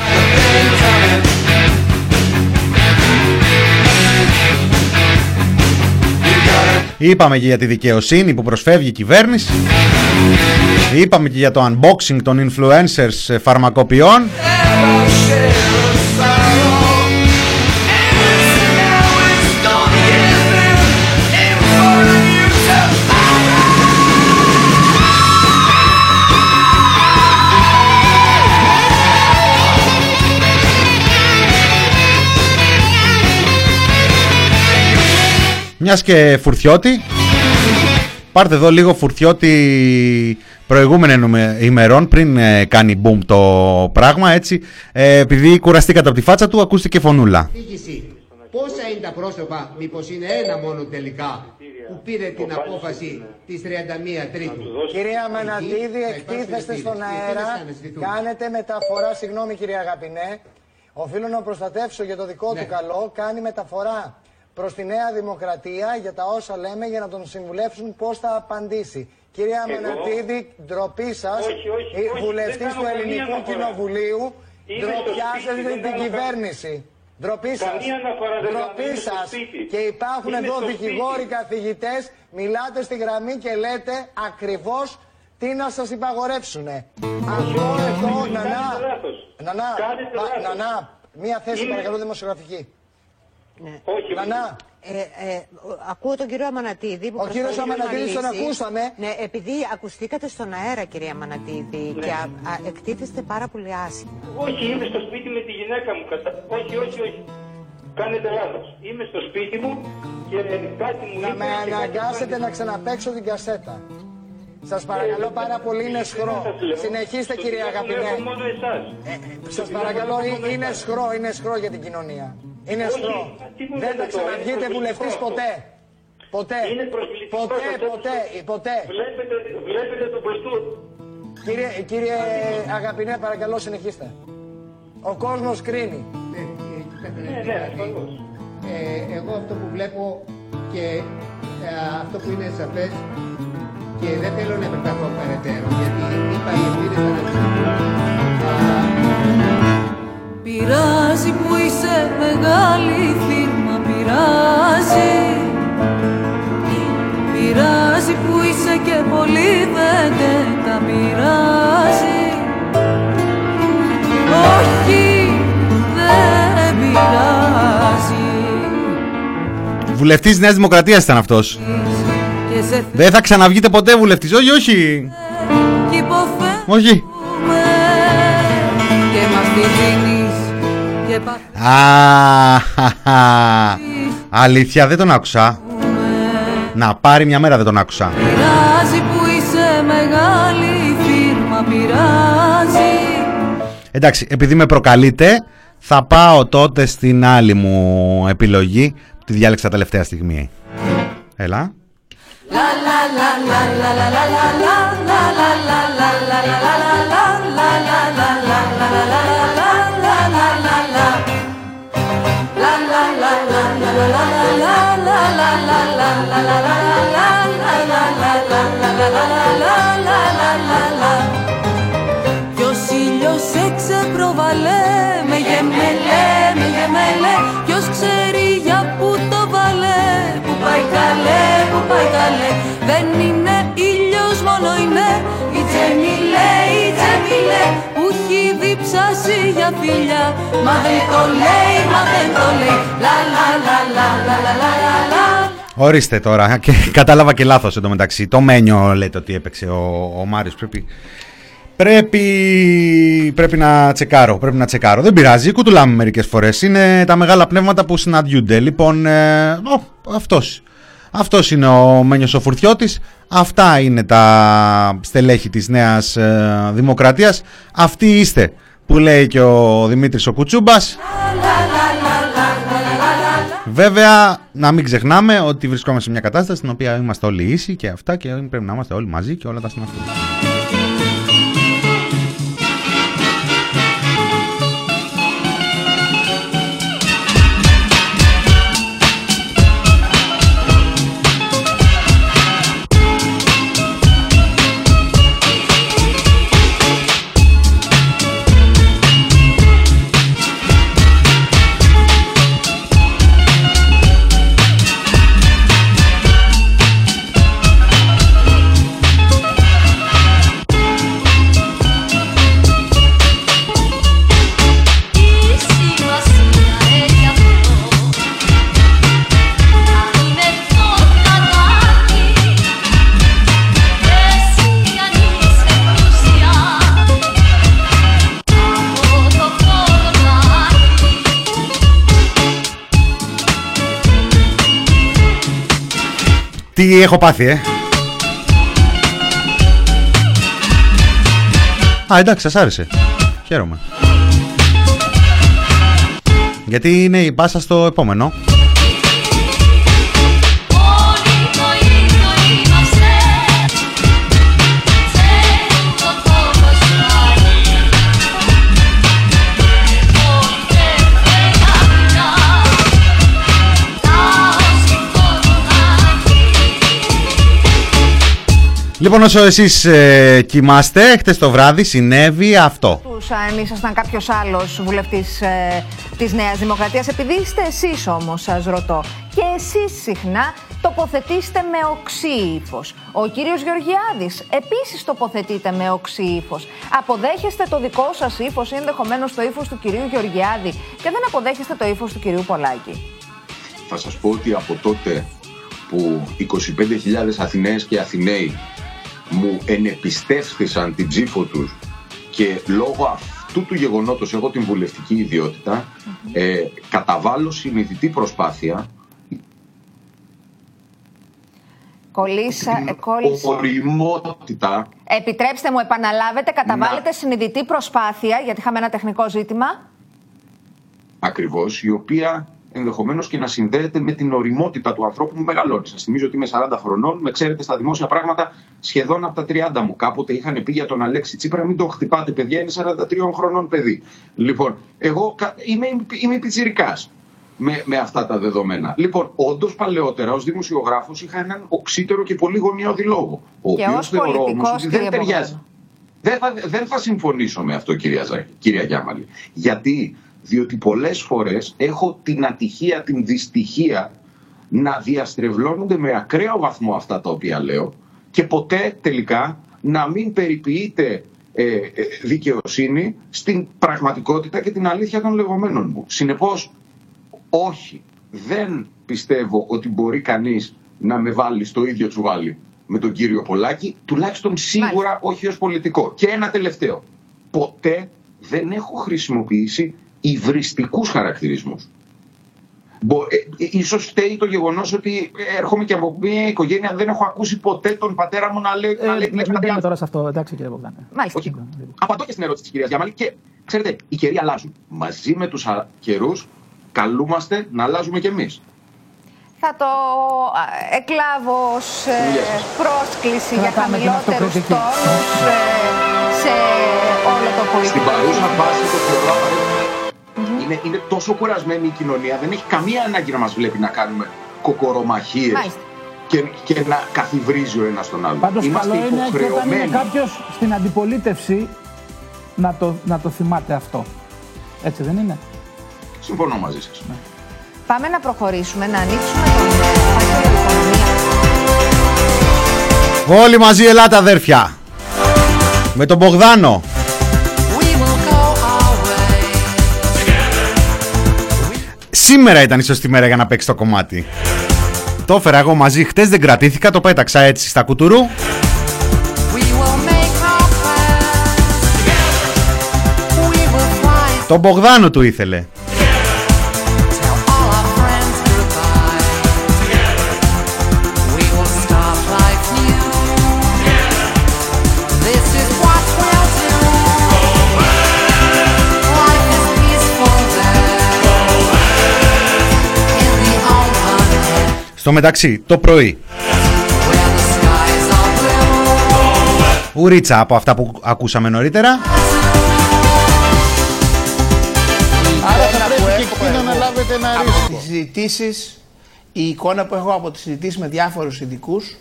Speaker 1: Είπαμε και για τη δικαιοσύνη που προσφεύγει η κυβέρνηση. Είπαμε και για το unboxing των influencers φαρμακοποιών. Μιας και φουρτιώτη. Πάρτε εδώ λίγο φουρτιώτη προηγούμενων ημερών πριν ε, κάνει boom το πράγμα έτσι. Ε, επειδή κουραστήκατε από τη φάτσα του ακούστηκε φωνούλα.
Speaker 14: Πόσα είναι τα πρόσωπα, μήπως είναι ένα μόνο τελικά, που πήρε την απόφαση της 31 Τρίτου;
Speaker 15: Κυρία Μανατίδη, εκτίθεστε στον αέρα, κάνετε μεταφορά, συγγνώμη κυρία Αγαπηνέ, οφείλω να προστατεύσω για το δικό του καλό, κάνει μεταφορά προς τη Νέα Δημοκρατία για τα όσα λέμε για να τον συμβουλεύσουν πώς θα απαντήσει. Κυρία Μενατίδη, ντροπή σας, βουλευτής του Ελληνικού Κοινοβουλίου, ντροπιάζετε την κυβέρνηση. Ντροπή σας. Ντροπή σας. Και υπάρχουν εδώ δικηγόροι καθηγητές, μιλάτε στη γραμμή και λέτε ακριβώς τι να σας υπαγορεύσουν. Αυτό εδώ, νανά, νανά, νανά, μία θέση παρακαλώ δημοσιογραφική.
Speaker 11: Ναι. Όχι. Νανά. Ε, ε, ακούω τον κύριο Αμανατίδη. Που
Speaker 15: Ο κύριος Αμανατίδης τον ακούσαμε.
Speaker 11: Ναι, επειδή ακουστήκατε στον αέρα, κυρία Αμανατίδη, ναι. και α, α, εκτίθεστε πάρα πολύ άσχημα.
Speaker 16: Όχι, είμαι στο σπίτι με τη γυναίκα μου. Κατα... Όχι, όχι, όχι. Κάνετε λάθος. Είμαι στο σπίτι μου και κάτι μου
Speaker 15: Να με αναγκάσετε να ξαναπέξω την κασέτα. Σας παρακαλώ ε, πάρα πολύ, είναι σχρό. Συνεχίστε, κυρία Αγαπητέ. Σας παρακαλώ, είναι σχρό, είναι σχρό για την κοινωνία. Είναι στρό. Δεν θα ξαναβγείτε βουλευτής ποτέ. Ποτέ. ποτέ, ποτέ, ποτέ.
Speaker 16: Βλέπετε, βλέπετε το μπροστού.
Speaker 15: Κύριε, κύριε Αγαπηνέ, παρακαλώ συνεχίστε. Ο κόσμος κρίνει.
Speaker 16: Ναι, ναι, ασφαλώς.
Speaker 14: ε, εγώ αυτό που βλέπω και ε, αυτό που είναι σαφές και δεν θέλω να επεκταθώ περαιτέρω γιατί είπα οι ευθύνες
Speaker 17: Πειράζει που είσαι μεγάλη φίρμα, πειράζει Πειράζει που είσαι και πολύ βεντέτα, πειράζει Όχι, δεν πειράζει
Speaker 1: Βουλευτής Νέας Δημοκρατίας ήταν αυτός.
Speaker 17: και σε
Speaker 1: Δεν θα ξαναβγείτε ποτέ βουλευτής. Όχι, όχι.
Speaker 17: κι υποφέρουμε
Speaker 1: Όχι.
Speaker 17: και μας
Speaker 1: Α, χα, χα. Αλήθεια, δεν τον άκουσα. Να πάρει μια μέρα δεν τον άκουσα.
Speaker 17: Πειράζει που είσαι μεγάλη φίρμα, πειράζει
Speaker 1: Εντάξει, επειδή με προκαλείτε, θα πάω τότε στην άλλη μου επιλογή που τη διάλεξα τελευταία στιγμή. Έλα.
Speaker 17: Ποιος ήλιος εξεπροβαλέ με γεμελέ, με γεμελέ Ποιος ξέρει για που το βάλε, που πάει καλέ, που πάει καλέ. Δεν είναι ψάσει φιλιά Μα το λέει, μα δεν το λέει
Speaker 1: Ορίστε τώρα, και κατάλαβα και λάθος μεταξύ. Το μένιο λέτε ότι έπαιξε ο, ο Μάριος. Πρέπει, πρέπει, πρέπει να τσεκάρω, πρέπει να τσεκάρω. Δεν πειράζει, κουτουλάμε μερικές φορές. Είναι τα μεγάλα πνεύματα που συναντιούνται. Λοιπόν, ε, ο, αυτός. Αυτός είναι ο Μένιος Σοφουρτιώτης, αυτά είναι τα στελέχη της Νέας ε, δημοκρατίας αυτοί είστε που λέει και ο Δημήτρης ο Κουτσούμπας. Βέβαια, να μην ξεχνάμε ότι βρισκόμαστε σε μια κατάσταση στην οποία είμαστε όλοι ίσοι και αυτά και πρέπει να είμαστε όλοι μαζί και όλα τα συναφή. Τι έχω πάθει, ε! Α, εντάξει, σας άρεσε. Χαίρομαι. Γιατί είναι η πάσα στο επόμενο. Λοιπόν, όσο εσείς ε, κοιμάστε, χτες το βράδυ συνέβη αυτό.
Speaker 7: Τους, αν ήσασταν κάποιος άλλος βουλευτής ε, της Νέας Δημοκρατίας, επειδή είστε εσείς όμως, σας ρωτώ, και εσείς συχνά τοποθετήστε με οξύ ύφος. Ο κύριος Γεωργιάδης επίσης τοποθετείται με οξύ ύφος. Αποδέχεστε το δικό σας ύφος ή ενδεχομένως το ύφος του κυρίου Γεωργιάδη; Και δεν αποδέχεστε το ύφος του κυρίου Πολάκη.
Speaker 18: Θα σας πω ότι από τότε που 25.000 Αθηναίες και Αθηναίοι μου ενεπιστεύθησαν την ψήφο τους και λόγω αυτού του γεγονότος έχω την βουλευτική ιδιότητα ε, καταβάλω συνειδητή προσπάθεια
Speaker 7: Κολλήσα, ε, κόλλησα.
Speaker 18: οριμότητα
Speaker 7: Επιτρέψτε μου, επαναλάβετε, καταβάλλετε συνειδητή προσπάθεια, γιατί είχαμε ένα τεχνικό ζήτημα.
Speaker 18: ακριβώς η οποία ενδεχομένως και να συνδέεται με την οριμότητα του ανθρώπου που μεγαλώνει. Σας θυμίζω ότι είμαι 40 χρονών, με ξέρετε στα δημόσια πράγματα σχεδόν από τα 30 μου. Κάποτε είχαν πει για τον Αλέξη Τσίπρα, μην τον χτυπάτε παιδιά, είναι 43 χρονών παιδί. Λοιπόν, εγώ κα- είμαι, είμαι πιτσιρικάς. με, με αυτά τα δεδομένα. Λοιπόν, όντως παλαιότερα ως δημοσιογράφος είχα έναν οξύτερο και πολύ γωνιώδη λόγο. Ο
Speaker 7: Και
Speaker 18: οποίος
Speaker 7: ως
Speaker 18: θεωρώ όμως
Speaker 7: πολιτικός,
Speaker 18: ότι
Speaker 7: κύριε
Speaker 18: δεν ταιριάζει. Δεν θα, δεν θα συμφωνήσω με αυτό, κυρία, Ζα- κυρία Γιάμαλη. Γιατί, διότι πολλές φορές έχω την ατυχία, την δυστυχία να διαστρεβλώνονται με ακραίο βαθμό αυτά τα οποία λέω και ποτέ τελικά να μην περιποιείται ε, ε, δικαιοσύνη στην πραγματικότητα και την αλήθεια των λεγόμενων μου. Συνεπώς, όχι, δεν πιστεύω ότι μπορεί κανείς να με βάλει στο ίδιο τσουβάλι με τον κύριο Πολάκη, τουλάχιστον σίγουρα όχι ως πολιτικό. Και ένα τελευταίο. Ποτέ δεν έχω χρησιμοποιήσει υβριστικούς χαρακτηρισμούς. Μπο, ε, ε, ίσως φταίει το γεγονός ότι έρχομαι και από μια οικογένεια δεν έχω ακούσει ποτέ τον πατέρα μου να λέει, να λέει
Speaker 4: Ε,
Speaker 18: λέξη
Speaker 4: μην
Speaker 18: κάτι
Speaker 4: μπαίνουμε
Speaker 18: άλλο.
Speaker 4: τώρα σε αυτό, εντάξει κύριε Μπογδάνε.
Speaker 7: Μάλιστα.
Speaker 18: Όχι. Απαντώ και στην ερώτηση της κυρίας Γιάμαλη και ξέρετε, οι καιροί αλλάζουν. Μαζί με τους α- καιρούς καλούμαστε να αλλάζουμε κι εμείς.
Speaker 7: Θα το α, εκλάβω ως ε,
Speaker 18: Γεια σας.
Speaker 7: πρόσκληση για
Speaker 4: Κρατάμε την
Speaker 7: χαμηλότερους
Speaker 4: αυτοκριτική.
Speaker 7: τόνους ε, σε όλο το πολιτικό.
Speaker 18: Στην παρούσα φάση το θεωρώ απαραίτητο. είναι, είναι τόσο κουρασμένη η κοινωνία, δεν έχει καμία ανάγκη να μας βλέπει να κάνουμε κοκορομαχίες
Speaker 7: Μάλιστα.
Speaker 18: και, και να καθιβρίζει ο ένας τον άλλον.
Speaker 4: Πάντως
Speaker 18: Είμαστε
Speaker 4: καλό είναι και όταν είναι
Speaker 18: υποχρεωμένοι.
Speaker 4: κάποιος στην αντιπολίτευση να το, να το θυμάται αυτό. Έτσι δεν είναι;
Speaker 18: Συμφωνώ μαζί σας.
Speaker 7: Πάμε να προχωρήσουμε, να ανοίξουμε τον ε, φάκελο οικονομία.
Speaker 1: Όλοι μαζί ελάτε αδέρφια. Με τον Μπογδάνο. Σήμερα ήταν η σωστή μέρα για να παίξει το κομμάτι. Το έφερα εγώ μαζί. Χτες δεν κρατήθηκα, το πέταξα έτσι στα κουτουρού. Το Μπογδάνο του ήθελε. Στο μεταξύ, το πρωί. Ουρίτσα από αυτά που ακούσαμε νωρίτερα.
Speaker 8: Άρα θα πρέπει και
Speaker 10: έχω
Speaker 8: εκεί να
Speaker 10: εγώ.
Speaker 8: αναλάβετε ένα
Speaker 10: Από
Speaker 8: ρίσκο. τις συζητήσεις, η εικόνα που έχω από τις συζητήσεις με διάφορους ειδικούς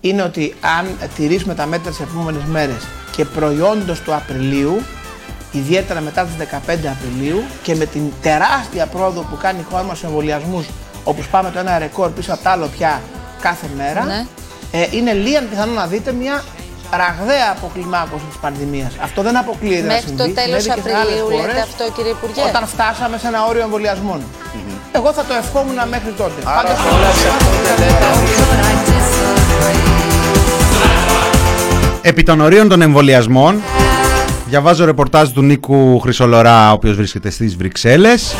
Speaker 8: είναι ότι αν τηρήσουμε τα μέτρα τις επόμενες μέρες και προϊόντος του Απριλίου, ιδιαίτερα μετά τις 15 Απριλίου και με την τεράστια πρόοδο που κάνει η χώρα μας στους εμβολιασμούς, όπου πάμε το ένα ρεκόρ πίσω από το άλλο πια κάθε μέρα,
Speaker 19: Ναι.
Speaker 8: ε, είναι λίγαν πιθανό να δείτε μια ραγδαία αποκλιμάκωση της πανδημίας. Αυτό δεν αποκλείεται να
Speaker 19: Μέχρι
Speaker 8: συμβεί.
Speaker 19: το τέλος
Speaker 8: Συνέβη και σε άλλες
Speaker 19: Απριλίου λέτε
Speaker 8: χώρες
Speaker 19: αυτό κύριε Υπουργέ;
Speaker 8: Όταν φτάσαμε σε ένα όριο εμβολιασμών. Εγώ θα το ευχόμουν μέχρι τότε.
Speaker 10: Άρα
Speaker 8: Πάντως,
Speaker 10: όλα σε αυτό δεν λέτε.
Speaker 1: Επί των ορίων των εμβολιασμών, διαβάζω ρεπορτάζ του Νίκου Χρυσολορά, ο οποίος βρίσκεται στις Βρυξέλλες.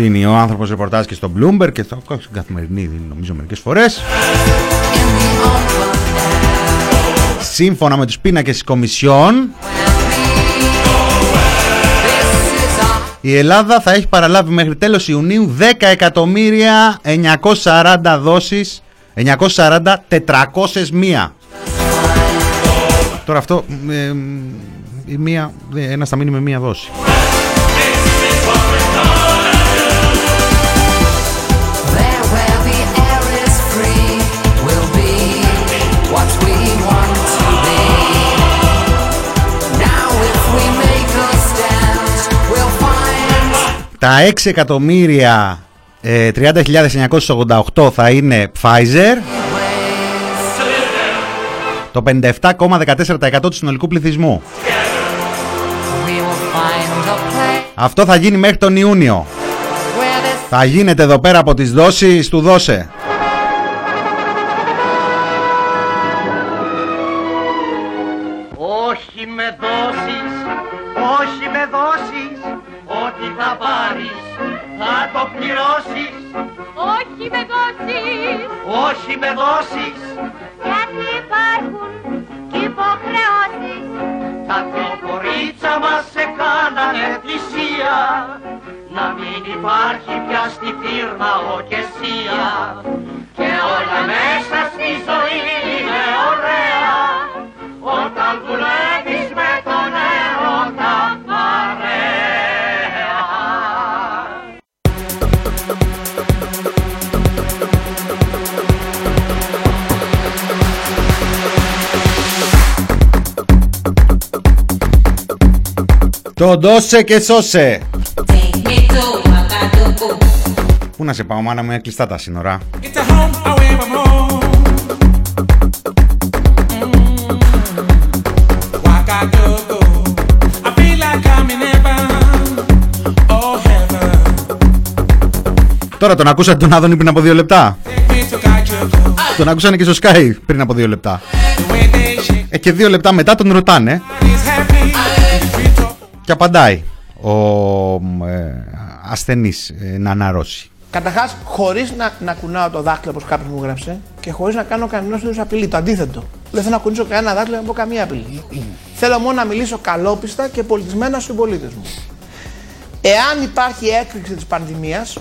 Speaker 1: Δίνει ο άνθρωπος ρεπορτάζ και στο Bloomberg και στο στην καθημερινή, δίνει νομίζω μερικές φορές. Σύμφωνα με τους πίνακες της Κομισιόν, η Ελλάδα θα έχει παραλάβει μέχρι τέλος Ιουνίου 10.940 δόσεις, 940 401. Τώρα αυτό, ε, η μία, ε, ένας θα μείνει με μία δόση. Τα 6 εκατομμύρια ε, 30.988 θα είναι Pfizer. Το 57,14% του συνολικού πληθυσμού. Αυτό θα γίνει μέχρι τον Ιούνιο. Θα γίνεται εδώ πέρα από τις δόσεις του δώσε.
Speaker 20: Όχι με δώσεις, Όχι με
Speaker 6: δόσεις,
Speaker 20: Όχι με δώσεις.
Speaker 6: Γιατί υπάρχουν και υποχρεώσεις.
Speaker 20: Τα δυο κορίτσα μας σε κάνανε θυσία. Να μην υπάρχει πια στη φύρμα οκεσία Και όλα μέσα στη ζωή είναι ωραία. Όταν δουλεύεις
Speaker 1: Το ντόσε και σώσε. Πού να σε πάω, μάνα μου, είναι κλειστά τα σύνορα. Τώρα τον ακούσατε τον Άδωνη πριν από δύο λεπτά; Τον ακούσανε και στο Sky πριν από δύο λεπτά. Ε, και δύο λεπτά μετά τον ρωτάνε. Και απαντάει ο ε, ασθενής ε, να αναρρώσει.
Speaker 8: Καταρχάς, χωρίς να, να κουνάω το δάχτυλο όπως κάποιος μου γράψε και χωρίς να κάνω κανένα είδους απειλή. Το αντίθετο. Δεν θέλω να κουνήσω κανένα δάχτυλο να πω καμία απειλή. θέλω μόνο να μιλήσω καλόπιστα και πολιτισμένα στους συμπολίτες μου. Εάν υπάρχει έκρηξη της πανδημίας,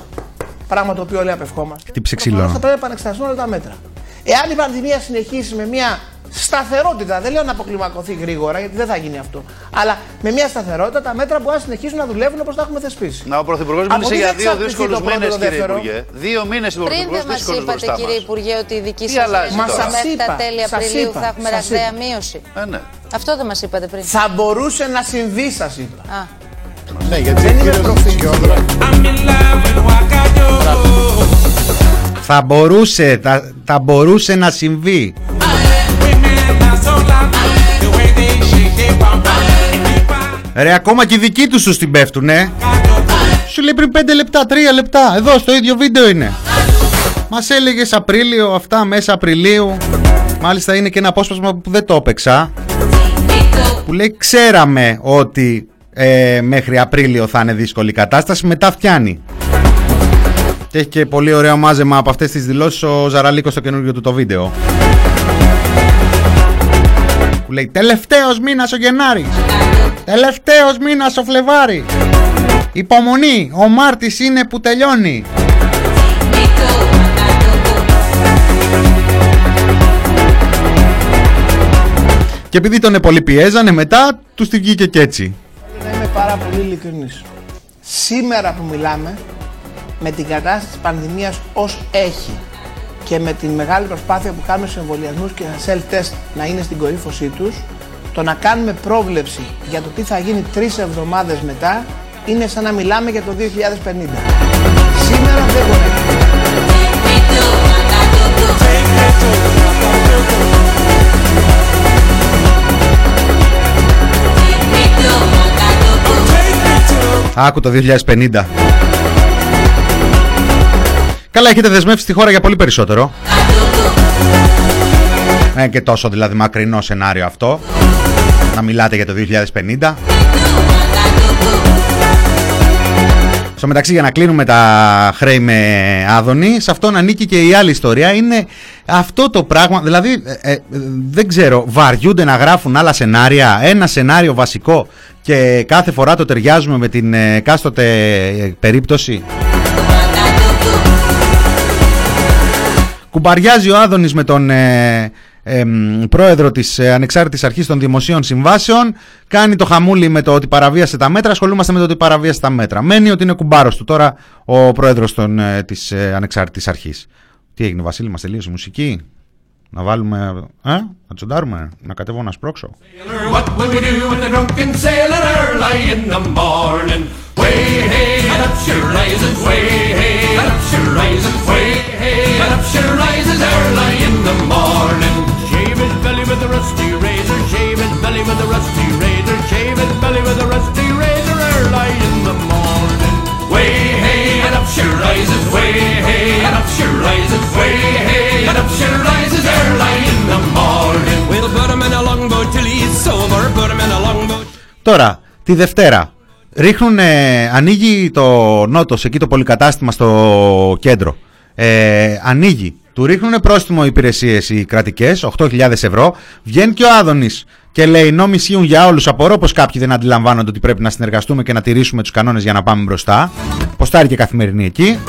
Speaker 8: πράγμα το οποίο όλοι απευχόμαστε,
Speaker 1: Τι ψεξιλώνω.
Speaker 8: θα πρέπει να επανεξεταστούν όλα τα μέτρα. Εάν η πανδημία συνεχίσει με μια σταθερότητα, δεν λέω να αποκλιμακωθεί γρήγορα γιατί δεν θα γίνει αυτό, αλλά με μια σταθερότητα τα μέτρα μπορούν να συνεχίσουν να δουλεύουν όπως τα έχουμε θεσπίσει.
Speaker 19: Να, ο Πρωθυπουργός
Speaker 8: Από
Speaker 19: μίλησε
Speaker 8: τι
Speaker 19: για
Speaker 8: θα
Speaker 19: δύο
Speaker 8: εξαρτηθεί
Speaker 19: δύσκολους
Speaker 8: το πρώτο,
Speaker 19: μήνες,
Speaker 8: το
Speaker 19: κύριε
Speaker 8: δεύτερο;
Speaker 19: Υπουργέ. Δύο μήνες ο
Speaker 21: Πριν
Speaker 19: Πρωθυπουργός
Speaker 21: δεν μας
Speaker 19: δύσκολου
Speaker 21: είπατε,
Speaker 19: μπροστά
Speaker 21: κύριε
Speaker 19: μας.
Speaker 21: Υπουργέ, ότι η δική
Speaker 19: Τι
Speaker 21: σας
Speaker 19: αλλάζει
Speaker 21: Μα
Speaker 19: τώρα;
Speaker 21: μέχρι τα
Speaker 8: είπα,
Speaker 21: τέλη
Speaker 8: σας
Speaker 21: Απριλίου
Speaker 8: είπα,
Speaker 21: θα έχουμε
Speaker 8: σας
Speaker 21: ραγδαία
Speaker 8: είπα.
Speaker 21: μείωση.
Speaker 19: Ε, ναι.
Speaker 21: Αυτό δεν μας είπατε πριν.
Speaker 8: Θα μπορούσε να συμβεί, σας είπα.
Speaker 21: Α.
Speaker 19: Ναι, γιατί
Speaker 8: Δεν
Speaker 19: ο
Speaker 8: είμαι
Speaker 19: κύριος
Speaker 8: προφήτης.
Speaker 19: Σκιώδρα-
Speaker 1: Θα μπορούσε, θα, θα μπορούσε να συμβεί. Ρε ακόμα και οι δικοί τους τους την πέφτουνε Σου λέει πριν 5 λεπτά, 3 λεπτά. Εδώ στο ίδιο βίντεο είναι. Μας έλεγες Απρίλιο αυτά μέσα Απριλίου. Μάλιστα είναι και ένα απόσπασμα που δεν το έπαιξα. Που λέει ξέραμε ότι ε, μέχρι Απρίλιο θα είναι δύσκολη η κατάσταση. Μετά φτιάνει. Και έχει και πολύ ωραίο μάζεμα από αυτές τις δηλώσεις ο Ζαραλίκος στο καινούργιο του το βίντεο Που λέει τελευταίος μήνας ο Γενάρης Τελευταίος μήνας ο Φλεβάρης Υπομονή, ο Μάρτης είναι που τελειώνει Και επειδή τον πολύ πιέζανε μετά, τους τη βγήκε και έτσι.
Speaker 8: Να είμαι πάρα πολύ ειλικρινής. Σήμερα που μιλάμε, με την κατάσταση της πανδημίας ως έχει και με την μεγάλη προσπάθεια που κάνουμε στους εμβολιασμούς και στα self-test να είναι στην κορύφωσή τους, το να κάνουμε πρόβλεψη για το τι θα γίνει τρεις εβδομάδες μετά είναι σαν να μιλάμε για το 2050. Σήμερα δεν μπορεί να γίνει.
Speaker 1: Άκου το 2050. Καλά, έχετε δεσμεύσει τη χώρα για πολύ περισσότερο. Ε, και τόσο δηλαδή μακρινό σενάριο αυτό. Να μιλάτε για το 2050. Στο μεταξύ για να κλείνουμε τα χρέη με Άδωνη, σε αυτόν ανήκει και η άλλη ιστορία. Είναι αυτό το πράγμα, δηλαδή ε, ε, δεν ξέρω, βαριούνται να γράφουν άλλα σενάρια, ένα σενάριο βασικό και κάθε φορά το ταιριάζουμε με την ε, εκάστοτε ε, περίπτωση; Κουμπαριάζει ο Άδωνης με τον ε, ε, μ, πρόεδρο της ε, Ανεξάρτητης Αρχής των Δημοσίων Συμβάσεων κάνει το χαμούλι με το ότι παραβίασε τα μέτρα ασχολούμαστε με το ότι παραβίασε τα μέτρα. Μένει ότι είναι κουμπάρος του. Τώρα ο πρόεδρος των, ε, της ε, Ανεξάρτητης Αρχής. Τι έγινε Βασίλη μας τελείωσε η μουσική; Να βάλουμε ε, να τσοντάρουμε να κατέβω να σπρώξω
Speaker 20: What will we do with the drunken sailor early in the morning? Way hey, and up she rises, way hey, and up she rises, way hey, and up she rises early in the morning. Shave his belly with a rusty razor, shave his belly with a rusty razor, shave his belly with a rusty razor early in the morning. Way hey, and up she rises, way hey, and up she rises, way hey, and up she rises early in the morning. We'll put him in a longboat till he's sober, put him in a longboat.
Speaker 1: Τώρα, τη Δευτέρα, ρίχνουν, ανοίγει το Νότος, εκεί το πολυκατάστημα στο κέντρο. Ε, ανοίγει. Του ρίχνουν πρόστιμο υπηρεσίες οι κρατικές, 8.000 ευρώ. Βγαίνει και ο Άδωνης και λέει: Οι νόμοι ισχύουν για όλους. Απορώ πως κάποιοι δεν αντιλαμβάνονται ότι πρέπει να συνεργαστούμε και να τηρήσουμε τους κανόνες για να πάμε μπροστά. Ποστάρει και καθημερινή εκεί.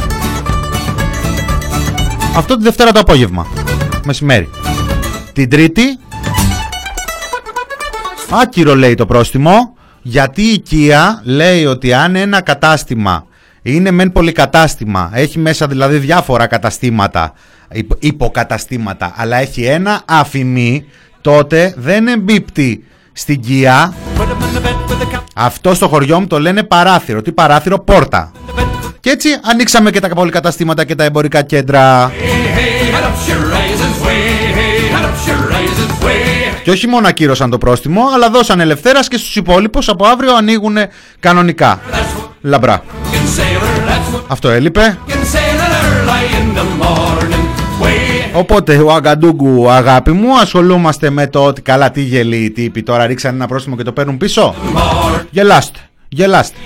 Speaker 1: Αυτό τη Δευτέρα το απόγευμα. Μεσημέρι. Την Τρίτη Άκυρο λέει το πρόστιμο γιατί η IKEA λέει ότι αν ένα κατάστημα είναι μεν πολυκατάστημα, έχει μέσα δηλαδή διάφορα καταστήματα, υπ- υποκαταστήματα, αλλά έχει ένα αφημί, τότε δεν εμπίπτει στην IKEA Αυτό στο χωριό μου το λένε παράθυρο. Τι παράθυρο, πόρτα. Και έτσι ανοίξαμε και τα πολυκαταστήματα και τα εμπορικά κέντρα. Και όχι μόνο ακύρωσαν το πρόστιμο, αλλά δώσαν ελευθέρας και στους υπόλοιπους από αύριο ανοίγουν κανονικά. Λαμπρά. Αυτό έλειπε. Οπότε ο Αγκαντούγκου αγάπη μου ασχολούμαστε με το ότι καλά τι γελοί τύποι τώρα ρίξαν ένα πρόστιμο και το παίρνουν πίσω. Γελάστε, γελάστε.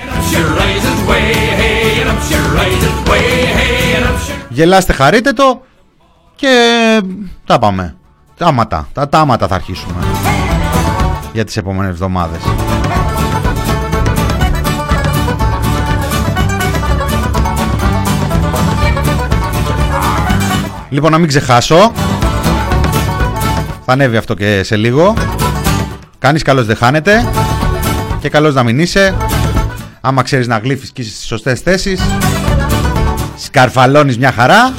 Speaker 1: Γελάστε χαρείτε το και τα πάμε. Τάματα, τα τάματα θα αρχίσουμε για τις επόμενες εβδομάδες. Λοιπόν, να μην ξεχάσω. Θα ανέβει αυτό και σε λίγο. Κάνεις καλώς δεν χάνεται. Και καλώς να μην είσαι. Άμα ξέρεις να γλύφεις και είσαι στις σωστές θέσεις. Σκαρφαλώνεις μια χαρά.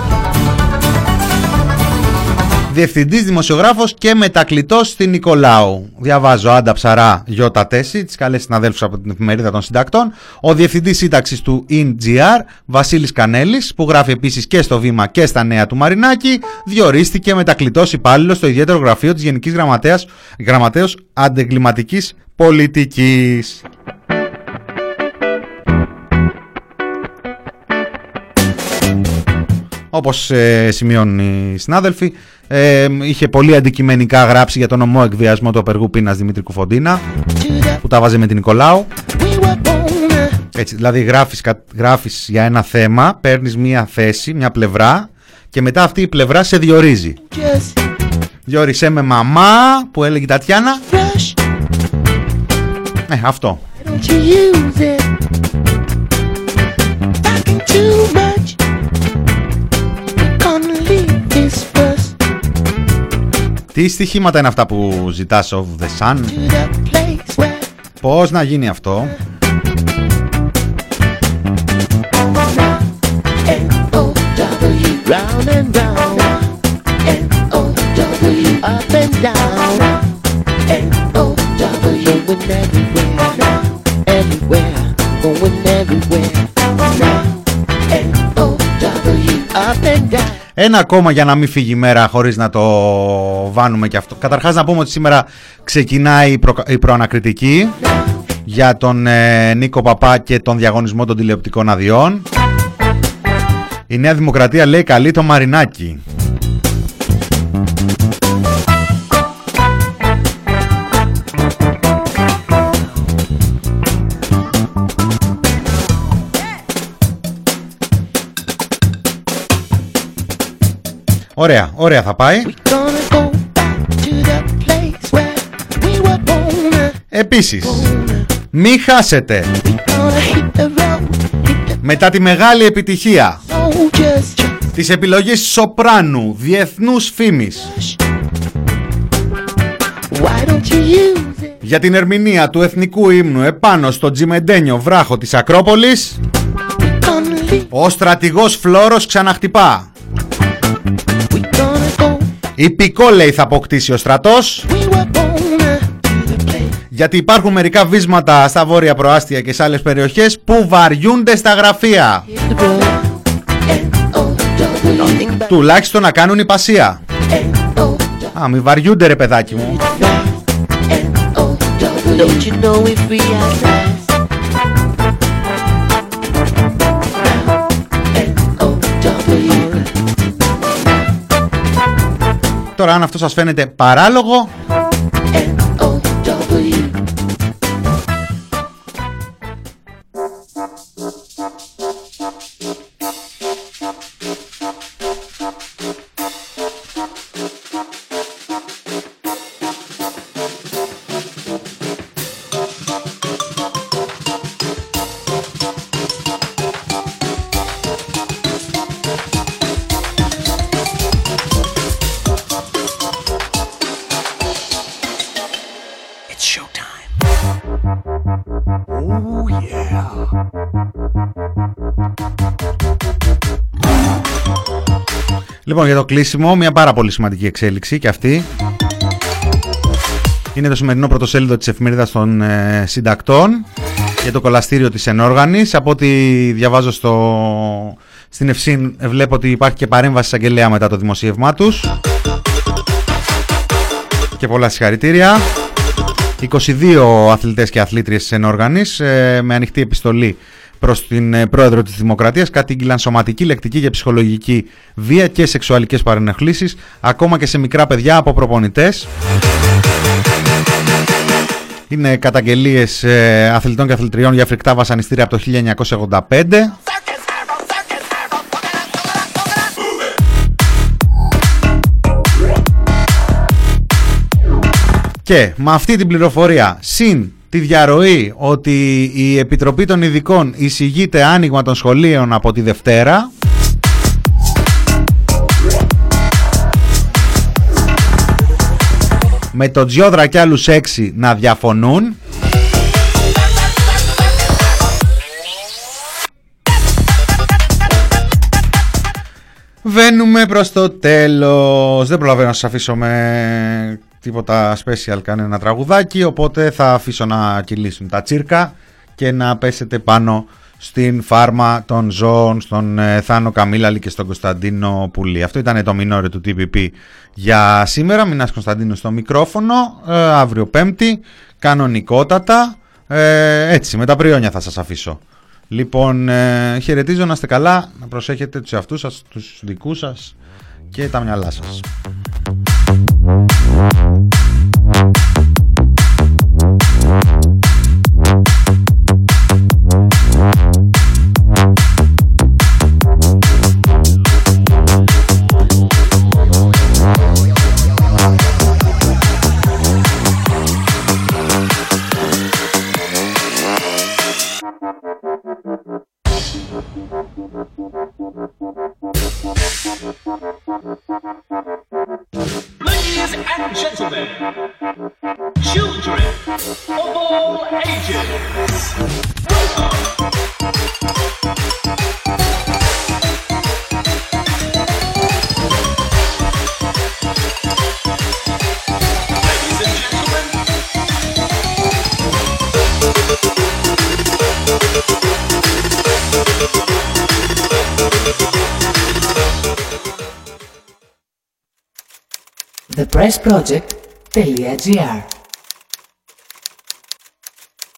Speaker 1: Διευθυντής, δημοσιογράφος και μετακλητός στην Νικολάου. Διαβάζω Άντα Ψαρά Γιώτα Τέση, τις καλές συναδέλφους από την εφημερίδα των συντακτών. Ο διευθυντής σύνταξης του InGR, Βασίλης Κανέλης, που γράφει επίσης και στο Βήμα και στα νέα του Μαρινάκη, διορίστηκε μετακλητός υπάλληλος στο ιδιαίτερο γραφείο της Γενικής Γραμματέας, Γραμματέως Αντεγκληματικής Πολιτικής. Όπως ε, σημειώνουν οι συνάδελφοι, ε, είχε πολύ αντικειμενικά γράψει για τον ομό εκβιασμό του απεργού πείνας Δημήτρη Κουφοντίνα, που τα βάζε με την Νικολάου. Έτσι, δηλαδή γράφεις, γράφεις για ένα θέμα, παίρνεις μία θέση, μια πλευρά και μετά αυτή η πλευρά σε διορίζει. Διόρισέ με μαμά που έλεγε η Τατιάνα. Ε, αυτό. Τι στοιχήματα είναι αυτά που ζητάς of the sun; Πώς να γίνει αυτό; Round and round, Ένα ακόμα για να μην φύγει η μέρα χωρίς να το βάνουμε και αυτό. Καταρχάς να πούμε ότι σήμερα ξεκινάει η, προ... η προανακριτική για τον ε, Νίκο Παπά και τον διαγωνισμό των τηλεοπτικών αδειών. Η Νέα Δημοκρατία λέει καλή το Μαρινάκι. Ωραία, ωραία θα πάει. Επίσης, μη χάσετε. Μετά τη μεγάλη επιτυχία της επιλογής Σοπράνου διεθνούς φήμης. Για την ερμηνεία του εθνικού ύμνου επάνω στο τζιμεντένιο βράχο της Ακρόπολης ο στρατηγός Φλόρος ξαναχτυπά Υπηκό λέει θα αποκτήσει ο στρατός γιατί υπάρχουν μερικά βίσματα στα βόρεια προάστια και σε άλλες περιοχές που βαριούνται στα γραφεία. Τουλάχιστον να κάνουν υπασία. Α, μη βαριούνται ρε παιδάκι μου. Τώρα αν αυτό σας φαίνεται παράλογο Λοιπόν, για το κλείσιμο, μια πάρα πολύ σημαντική εξέλιξη και αυτή. Είναι το σημερινό πρωτοσέλιδο της εφημερίδας των ε, συντακτών για το κολαστήριο της ενόργανης. Από ό,τι διαβάζω στο, στην Ευσύν βλέπω ότι υπάρχει και παρέμβαση αγγελέα μετά το δημοσίευμά τους. Και πολλά συγχαρητήρια. 22 αθλητές και αθλήτριες της ενόργανης ε, με ανοιχτή επιστολή προς την ε, πρόεδρο της Δημοκρατίας κατήγγυλαν σωματική, λεκτική και ψυχολογική βία και σεξουαλικές παρενοχλήσεις ακόμα και σε μικρά παιδιά από προπονητές. Είναι καταγγελίες ε, αθλητών και αθλητριών για φρικτά βασανιστήρια από το 1985. Και με αυτή την πληροφορία, συν τη διαρροή ότι η Επιτροπή των Ειδικών εισηγείται άνοιγμα των σχολείων από τη Δευτέρα, με τον Τζιόδρα και άλλους έξι να διαφωνούν. Βαίνουμε προς το τέλος. Δεν προλαβαίνω να σας αφήσω με τίποτα special κανένα τραγουδάκι οπότε θα αφήσω να κυλήσουν τα τσίρκα και να πέσετε πάνω στην φάρμα των ζώων, στον ε, Θάνο Καμίλαλη και στον Κωνσταντίνο Πουλή. Αυτό ήταν το μινόριο του TPP για σήμερα. Μινάς Κωνσταντίνος στο μικρόφωνο, ε, αύριο πέμπτη, κανονικότατα. Ε, έτσι, με τα πριόνια θα σας αφήσω. Λοιπόν, ε, χαιρετίζω να είστε καλά, να προσέχετε τους εαυτούς σας, τους δικούς σας και τα μυαλά σας.
Speaker 20: Thank you. women, children of all ages. The Press Project 这
Speaker 21: 里也这样。